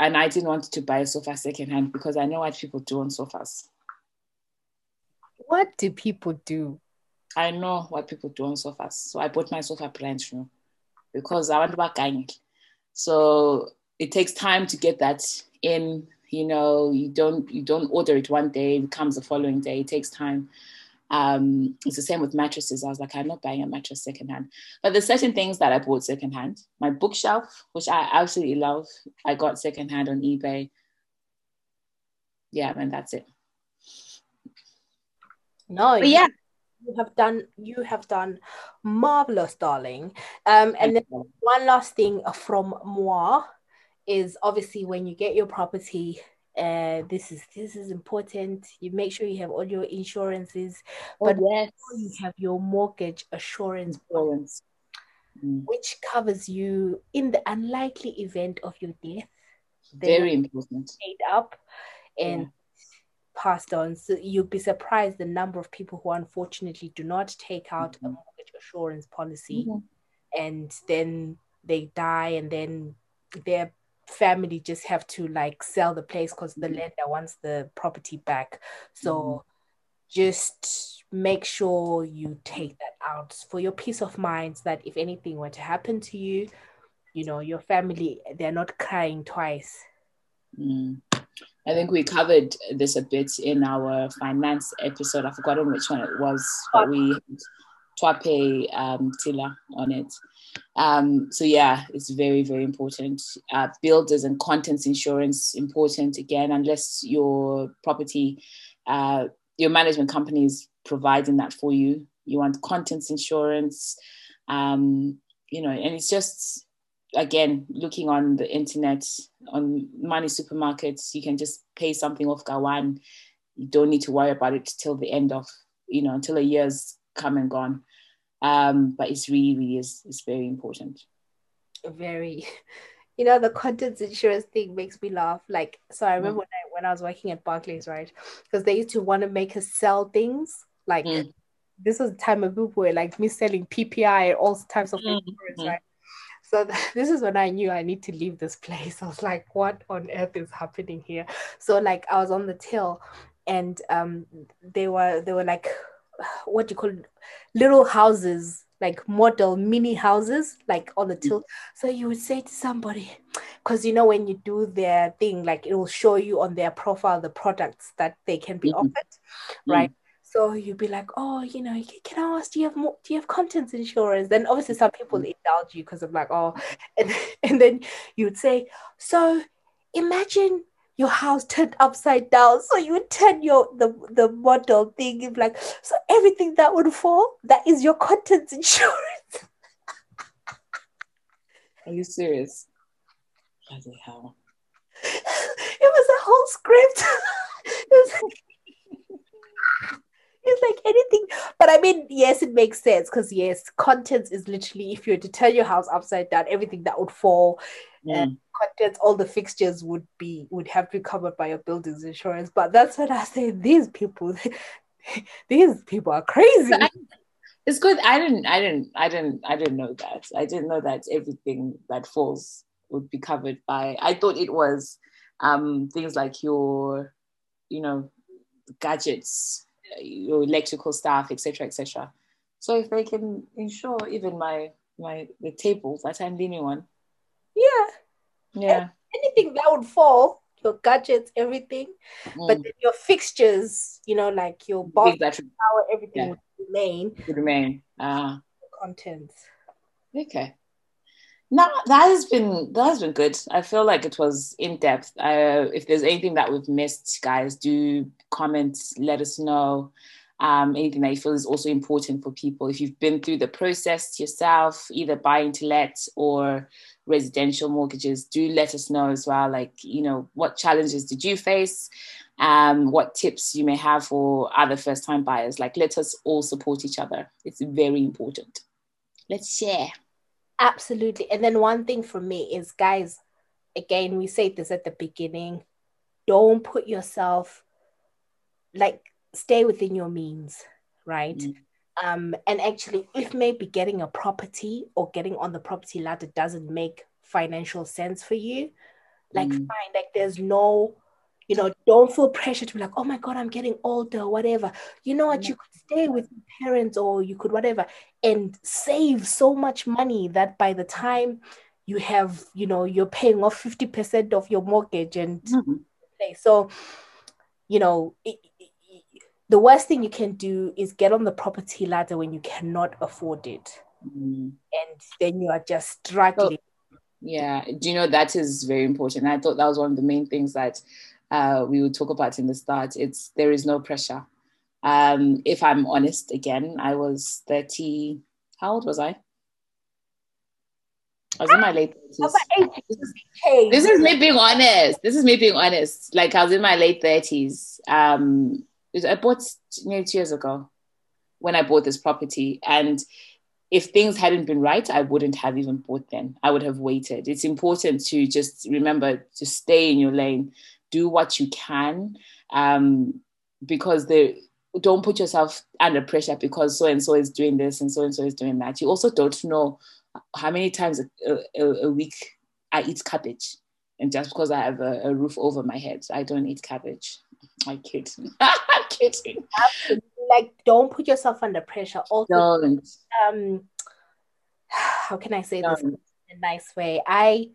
and I didn't want to buy a sofa secondhand because I know what people do on sofas. What do people do? I know what people do on sofas. So I bought my sofa brand new because I want to buy gang. So it takes time to get that in. You know, you don't you don't order it one day, it comes the following day. It takes time. Um, it's the same with mattresses. I was like, I'm not buying a mattress secondhand. But there's certain things that I bought secondhand. My bookshelf, which I absolutely love, I got secondhand on eBay. Yeah, and that's it. No, but yeah, you have done you have done marvelous, darling. Um, and then one last thing from moi is obviously when you get your property uh, this is this is important. You make sure you have all your insurances, oh, but yes. you have your mortgage assurance insurance, mm. which covers you in the unlikely event of your death. Very important. Paid up and yeah. passed on. So you'll be surprised the number of people who unfortunately do not take out mm-hmm. a mortgage assurance policy, mm-hmm. and then they die, and then they're family just have to like sell the place because the lender wants the property back. So mm-hmm. just make sure you take that out for your peace of mind that if anything were to happen to you, you know, your family, they're not crying twice. Mm. I think we covered this a bit in our finance episode. I've forgotten which one it was, but we Twape um, Tila on it. Um, so yeah, it's very, very important. Uh, builders and contents insurance important again, unless your property uh, your management company is providing that for you. You want contents insurance, um, you know, and it's just again looking on the internet on money supermarkets. You can just pay something off Gawan. You don't need to worry about it till the end of you know until a year's come and gone. Um, but it's really, really is it's very important. Very you know the contents insurance thing makes me laugh like so i remember mm. when, I, when i was working at barclays right because they used to want to make us sell things like mm. this was the time of people were like me selling ppi and all types of mm. insurance right so th- this is when i knew i need to leave this place i was like what on earth is happening here so like i was on the till and um they were they were like what do you call it? little houses like model mini houses like on the mm. tilt. So you would say to somebody, because you know when you do their thing, like it will show you on their profile the products that they can be mm-hmm. offered, mm. right? So you'd be like, oh, you know, can I ask, do you have more, do you have contents insurance? Then obviously some people mm. indulge you because of like, oh, and and then you'd say, so imagine your house turned upside down. So you turn your the the model thing like so everything that would fall, that is your contents insurance. Are you serious? Bloody hell. It was a whole script. it was it's like anything but i mean yes it makes sense because yes contents is literally if you were to turn your house upside down everything that would fall mm. and contents all the fixtures would be would have to be covered by your building's insurance. But that's what i say these people these people are crazy. It's good. I didn't i didn't i didn't i didn't know that. I didn't know that everything that falls would be covered by i thought it was um things like your you know gadgets your electrical stuff, etc., etc. So if they can insure even my my the tables that I'm leaning on, yeah, yeah, anything that would fall, your gadgets, everything, mm. but then your fixtures, you know, like your box, power, everything yeah. would remain. Would remain. Ah, uh, contents. Okay. No, that has been that has been good. I feel like it was in depth. Uh, if there's anything that we've missed, guys, do comment. Let us know. Um, anything that you feel is also important for people. If you've been through the process yourself, either buying to let or residential mortgages, do let us know as well. Like, you know, what challenges did you face? Um, what tips you may have for other first time buyers. Like, let us all support each other. It's very important. Let's share. Absolutely. And then one thing for me is, guys, again, we say this at the beginning don't put yourself like stay within your means, right? Mm. Um, and actually, if maybe getting a property or getting on the property ladder doesn't make financial sense for you, like mm. fine, like there's no you know, don't feel pressure to be like, oh my God, I'm getting older, whatever. You know what? You could stay with your parents or you could whatever and save so much money that by the time you have, you know, you're paying off 50% of your mortgage and mm-hmm. so, you know, it, it, the worst thing you can do is get on the property ladder when you cannot afford it. Mm. And then you are just struggling. So, yeah. Do you know that is very important? I thought that was one of the main things that uh, we would talk about in the start. It's there is no pressure. Um, if I'm honest, again, I was 30. How old was I? I was in my late 30s. This is, me being honest. This is me being honest. Like I was in my late 30s. Um, I bought nearly two years ago when I bought this property. And if things hadn't been right, I wouldn't have even bought them. I would have waited. It's important to just remember to stay in your lane do what you can um, because they don't put yourself under pressure because so and so is doing this and so and so is doing that. You also don't know how many times a, a, a week I eat cabbage. And just because I have a, a, roof over my head, I don't eat cabbage. I kid. I'm kidding. Like, don't put yourself under pressure. Also, don't. Um, how can I say don't. this in a nice way? I,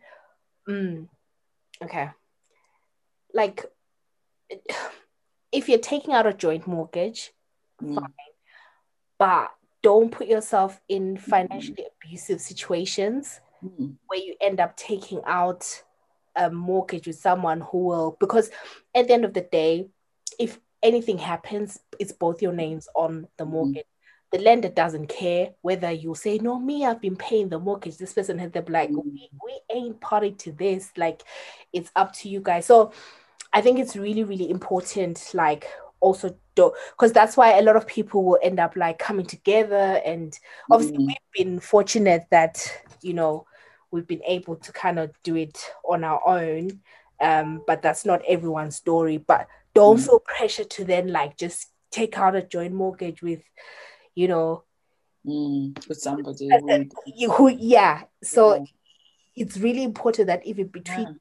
mm, okay like if you're taking out a joint mortgage, mm. fine. But don't put yourself in financially mm. abusive situations mm. where you end up taking out a mortgage with someone who will because at the end of the day, if anything happens, it's both your names on the mortgage. Mm-hmm. The lender doesn't care whether you say, No, me, I've been paying the mortgage. This person had the like, mm-hmm. we, we ain't party to this. Like, it's up to you guys. So I think it's really, really important, like, also do because that's why a lot of people will end up like coming together and obviously mm. we've been fortunate that you know we've been able to kind of do it on our own um but that's not everyone's story but don't mm. feel pressure to then like just take out a joint mortgage with you know mm, with somebody who, who yeah so yeah. it's really important that even between yeah.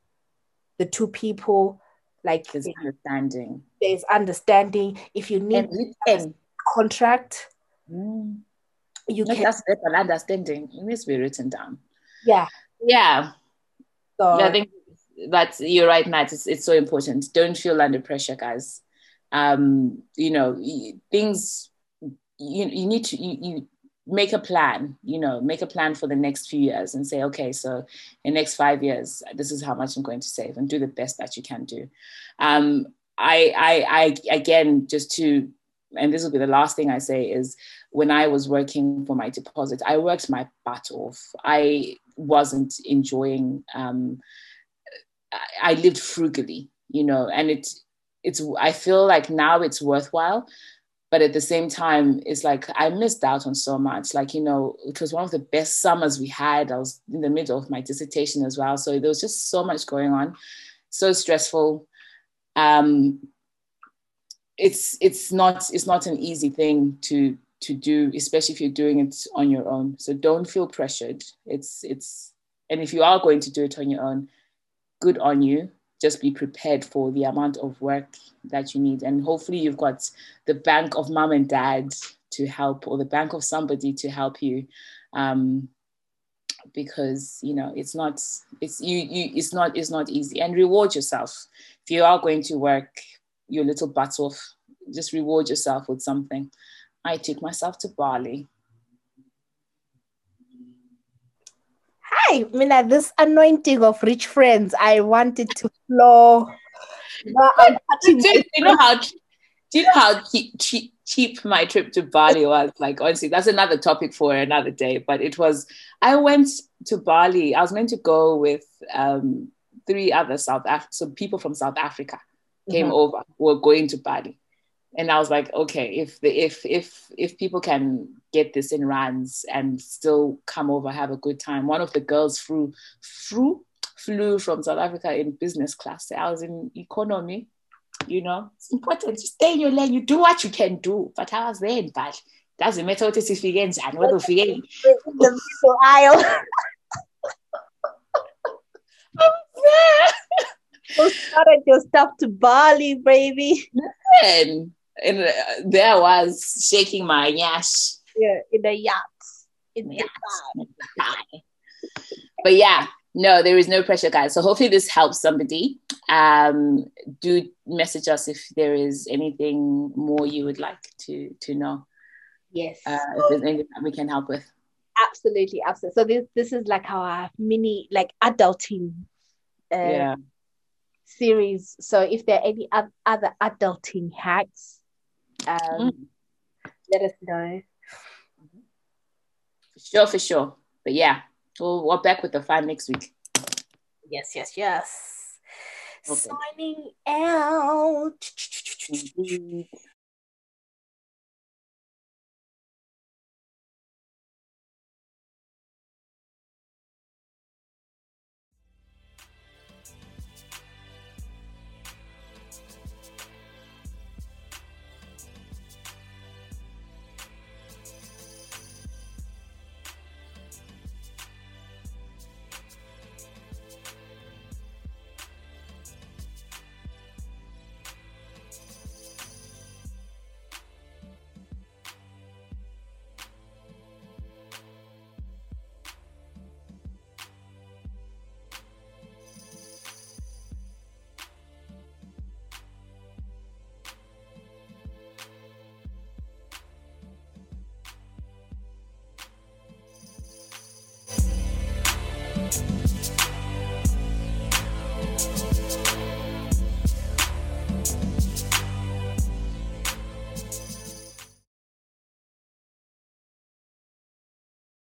the two people like there's understanding there's understanding if you need a contract mm. you can that's better understanding it needs to be written down yeah yeah. So i think that's you're right Nat. It's, it's so important. Don't feel under pressure guys. Um you know things you, you need to you, you make a plan you know make a plan for the next few years and say okay so in next five years this is how much i'm going to save and do the best that you can do. Um, I, I i again just to and this will be the last thing i say is when i was working for my deposit i worked my butt off. I wasn't enjoying um, i lived frugally you know and it it's i feel like now it's worthwhile but at the same time it's like i missed out on so much. Like you know it was one of the best summers we had. I was in the middle of my dissertation as well. So there was just so much going on so stressful. Um it's it's not it's not an easy thing to to do especially if you're doing it on your own. So don't feel pressured. It's it's and if you are going to do it on your own good on you. Just be prepared for the amount of work that you need. And hopefully, you've got the bank of mom and dad to help, or the bank of somebody to help you. Um, because you know it's not it's you you it's not it's not easy. And reward yourself. If you are going to work your little butt off just reward yourself with something i took myself to bali hi, Mina, this anointing of rich friends, I wanted to flow. do, you know how do you know how cheap, cheap, cheap my trip to Bali was? Like honestly, that's another topic for another day. But it was I went to Bali. I was meant to go with um, three other South Af- so people from South Africa came mm-hmm. over. Were going to Bali, and I was like, okay, if the if if if people can get this in rands and still come over, have a good time. One of the girls flew flew flew from South Africa in business class. I was in economy. You know, it's important to stay in your lane. You do what you can do. But I was there Bali. Doesn't matter what it is against and what if in the middle aisle. I was there. So started your stuff to Bali, baby. Listen, and uh, there I was shaking my yash. Yeah, in the yacht. In the yacht. but yeah, no, there is no pressure, guys. So hopefully this helps somebody. Um, do message us if there is anything more you would like to to know. Yes. Uh, if there's anything that we can help with. Absolutely, absolutely. So this this is like our mini like adulting uh, yeah. series. So if there are any other adulting hacks um, mm. let us know. For sure, for sure. But yeah, we'll, we're back with the fun next week. Yes, yes, yes. Okay. Signing out.